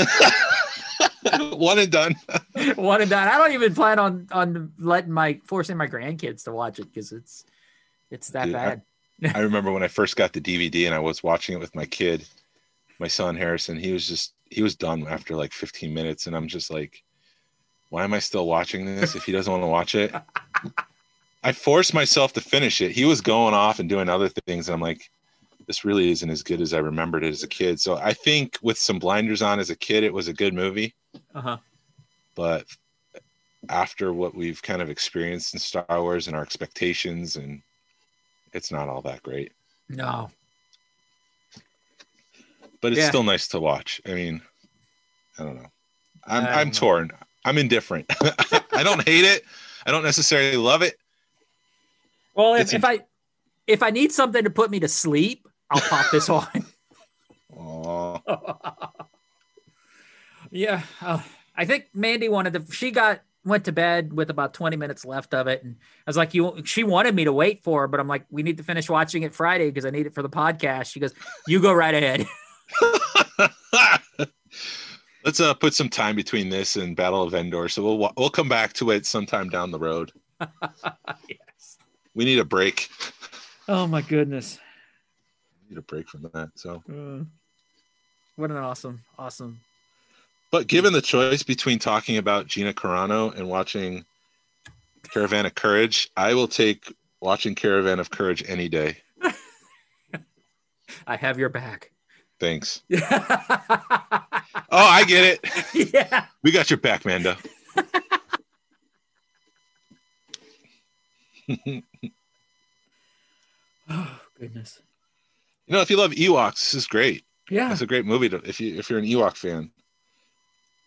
One and done. One and done. I don't even plan on on letting my forcing my grandkids to watch it because it's it's that Dude, I- bad. I remember when I first got the DVD and I was watching it with my kid, my son Harrison. He was just he was done after like 15 minutes, and I'm just like, why am I still watching this if he doesn't want to watch it? I forced myself to finish it. He was going off and doing other things, and I'm like, this really isn't as good as I remembered it as a kid. So I think with some blinders on as a kid, it was a good movie. Uh huh. but after what we've kind of experienced in Star Wars and our expectations, and it's not all that great, No. but it's Yeah. still nice to watch. I mean, I don't know. I'm I'm don't know. I'm indifferent. I don't hate it. I don't necessarily love it. Well, if, if I if I need something to put me to sleep, I'll pop this on. Yeah, uh, I think Mandy wanted to. She got went to bed with about twenty minutes left of it, and I was like, "You." She wanted me to wait for her, but I'm like, "We need to finish watching it Friday because I need it for the podcast." She goes, "You go right ahead." Let's uh put some time between this and Battle of Endor, so we'll we'll come back to it sometime down the road. yes. We need a break. Oh my goodness. We need a break from that. So. Uh, what an awesome, awesome. But given the choice between talking about Gina Carano and watching Caravan of Courage, I will take watching Caravan of Courage any day. I have your back. Thanks. Oh, I get it. Yeah. We got your back, Mando. you Oh goodness. You know, if you love Ewoks, this is great. Yeah. It's a great movie to, if you if you're an Ewok fan.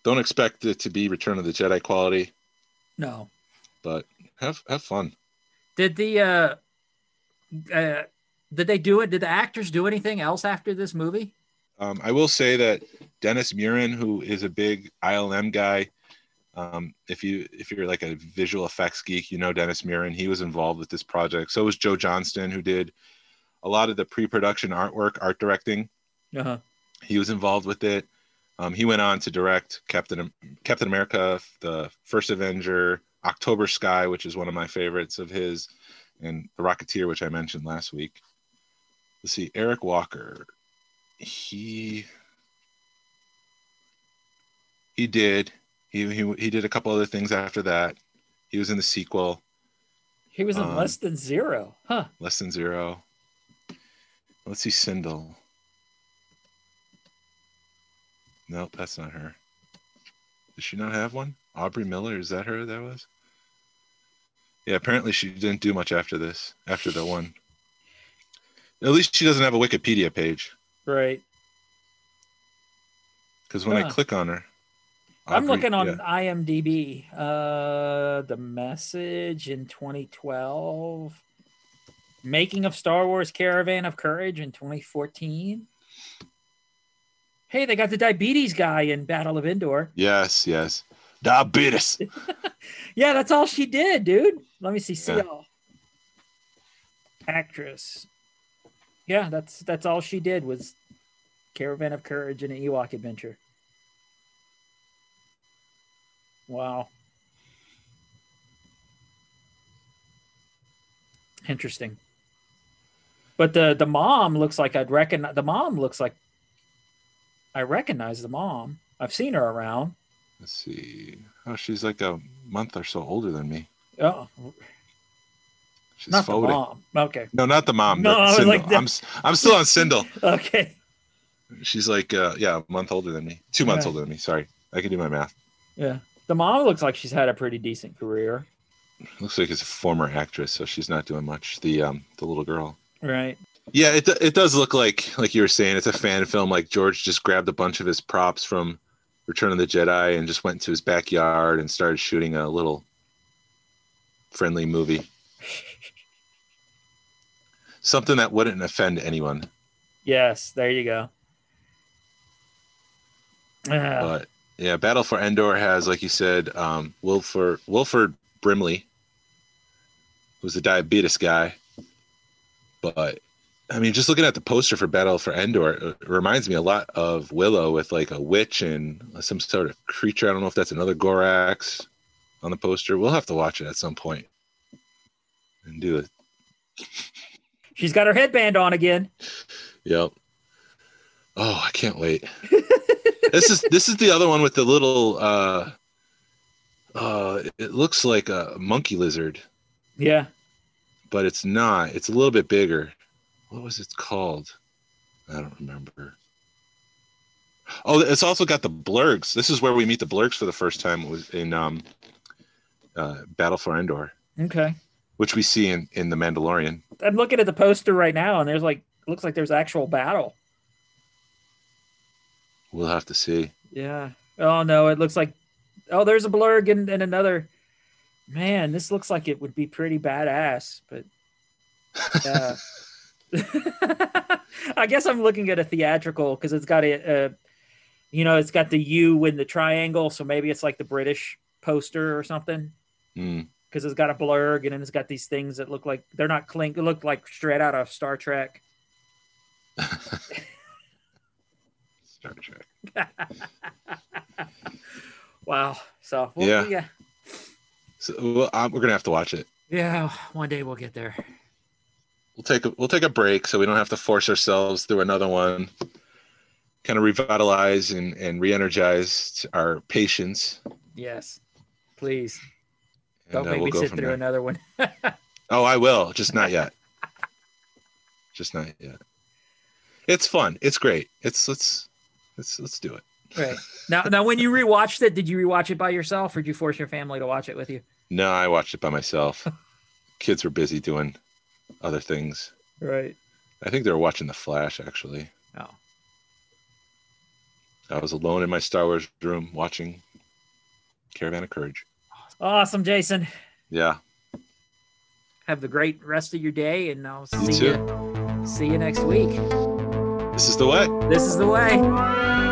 Don't expect it to be Return of the Jedi quality, No. but have have fun. Did the uh uh did they do it? Did the actors do anything else after this movie? Um, I will say that Dennis Muren, who is a big ILM guy, um, if you if you're like a visual effects geek, you know Dennis Muren. He was involved with this project. So was Joe Johnston, who did a lot of the pre-production artwork, art directing. Uh-huh. He was involved with it. Um, he went on to direct Captain Captain America, the First Avenger, October Sky, which is one of my favorites of his, and The Rocketeer, which I mentioned last week. Let's see, Eric Walker. He he did. He he he did a couple other things after that. He was in the sequel, He was in Um, less than zero. Huh. Less Than Zero. Let's see, Cindel. Nope, that's not her. Does she not have one? Aubrey Miller, is that her that was? Yeah, apparently she didn't do much after this, after the one. At least she doesn't have a Wikipedia page. Right. Because when I click on her, I'm Aubrey- looking on yeah. IMDb. Uh the message in 2012. Making of Star Wars Caravan of Courage in 2014. Hey, they got the diabetes guy in Battle of Endor. Yes, yes. Diabetes. Yeah, that's all she did, dude. Let me see. See Yeah. all. Actress. Yeah, that's that's all she did was Caravan of Courage and an Ewok adventure. Wow. Interesting. But the the mom looks like I'd recognize the mom looks like I recognize the mom. I've seen her around. Let's see. Oh, she's like a month or so older than me. Oh, She's not the mom. Okay. No, not the mom. No, I was like I'm I'm still on Cindel. Okay. She's like uh yeah, a month older than me. Two months older than me. Sorry. I can do my math. Yeah. The mom looks like she's had a pretty decent career. Looks like it's a former actress, so she's not doing much. The um the little girl. Right. Yeah, it it does look like like you were saying, it's a fan film. Like George just grabbed a bunch of his props from Return of the Jedi and just went to his backyard and started shooting a little friendly movie. Something that wouldn't offend anyone. Yes. There you go. Ah, But yeah, Battle for Endor has, like you said, um, Wilford Wilford Brimley, who's the diabetes guy. But I mean, just looking at the poster for Battle for Endor, it reminds me a lot of Willow with like a witch and some sort of creature. I don't know if that's another Gorax on the poster. We'll have to watch it at some point and do it. She's got her headband on again. Yep. Oh, I can't wait. this is this is the other one with the little uh uh it looks like a monkey lizard, Yeah. but it's not. It's a little bit bigger. What was it called? I don't remember. Oh, it's also got the blurgs. This is where we meet the blurgs for the first time. It was in um uh Battle for Endor, Okay. which we see in in The Mandalorian. I'm looking at the poster right now, and there's like looks like there's actual battle. We'll have to see. Yeah. Oh no, it looks like oh, there's a blurg and, and another. Man, this looks like it would be pretty badass, but uh, I guess I'm looking at a theatrical because it's got a, a, you know, it's got the U in the triangle, so maybe it's like the British poster or something Hmm. Because it's got a blurg and then it's got these things that look like they're not clink, it look like straight out of Star Trek. Star Trek. Wow. So well, Yeah. yeah, So well, uh, we're gonna have to watch it. yeah. One day we'll get there. we'll take a we'll take a break so we don't have to force ourselves through another one kind of revitalize and, and re-energize our patience Yes, please. Don't uh, make we'll me sit through there. another one. oh i will. Just not yet. Just not yet. It's fun. It's great. It's let's let's let's do it. Right. Now, now when you rewatched it, did you rewatch it by yourself, or did you force your family to watch it with you? no i watched it by myself. Kids were busy doing other things. Right. i think they were watching the flash actually. Oh, i was alone in my star wars room watching caravan of courage awesome, Jason. yeah Have the great rest of your day, and I'll see you. See you next week. this is the way This is the way.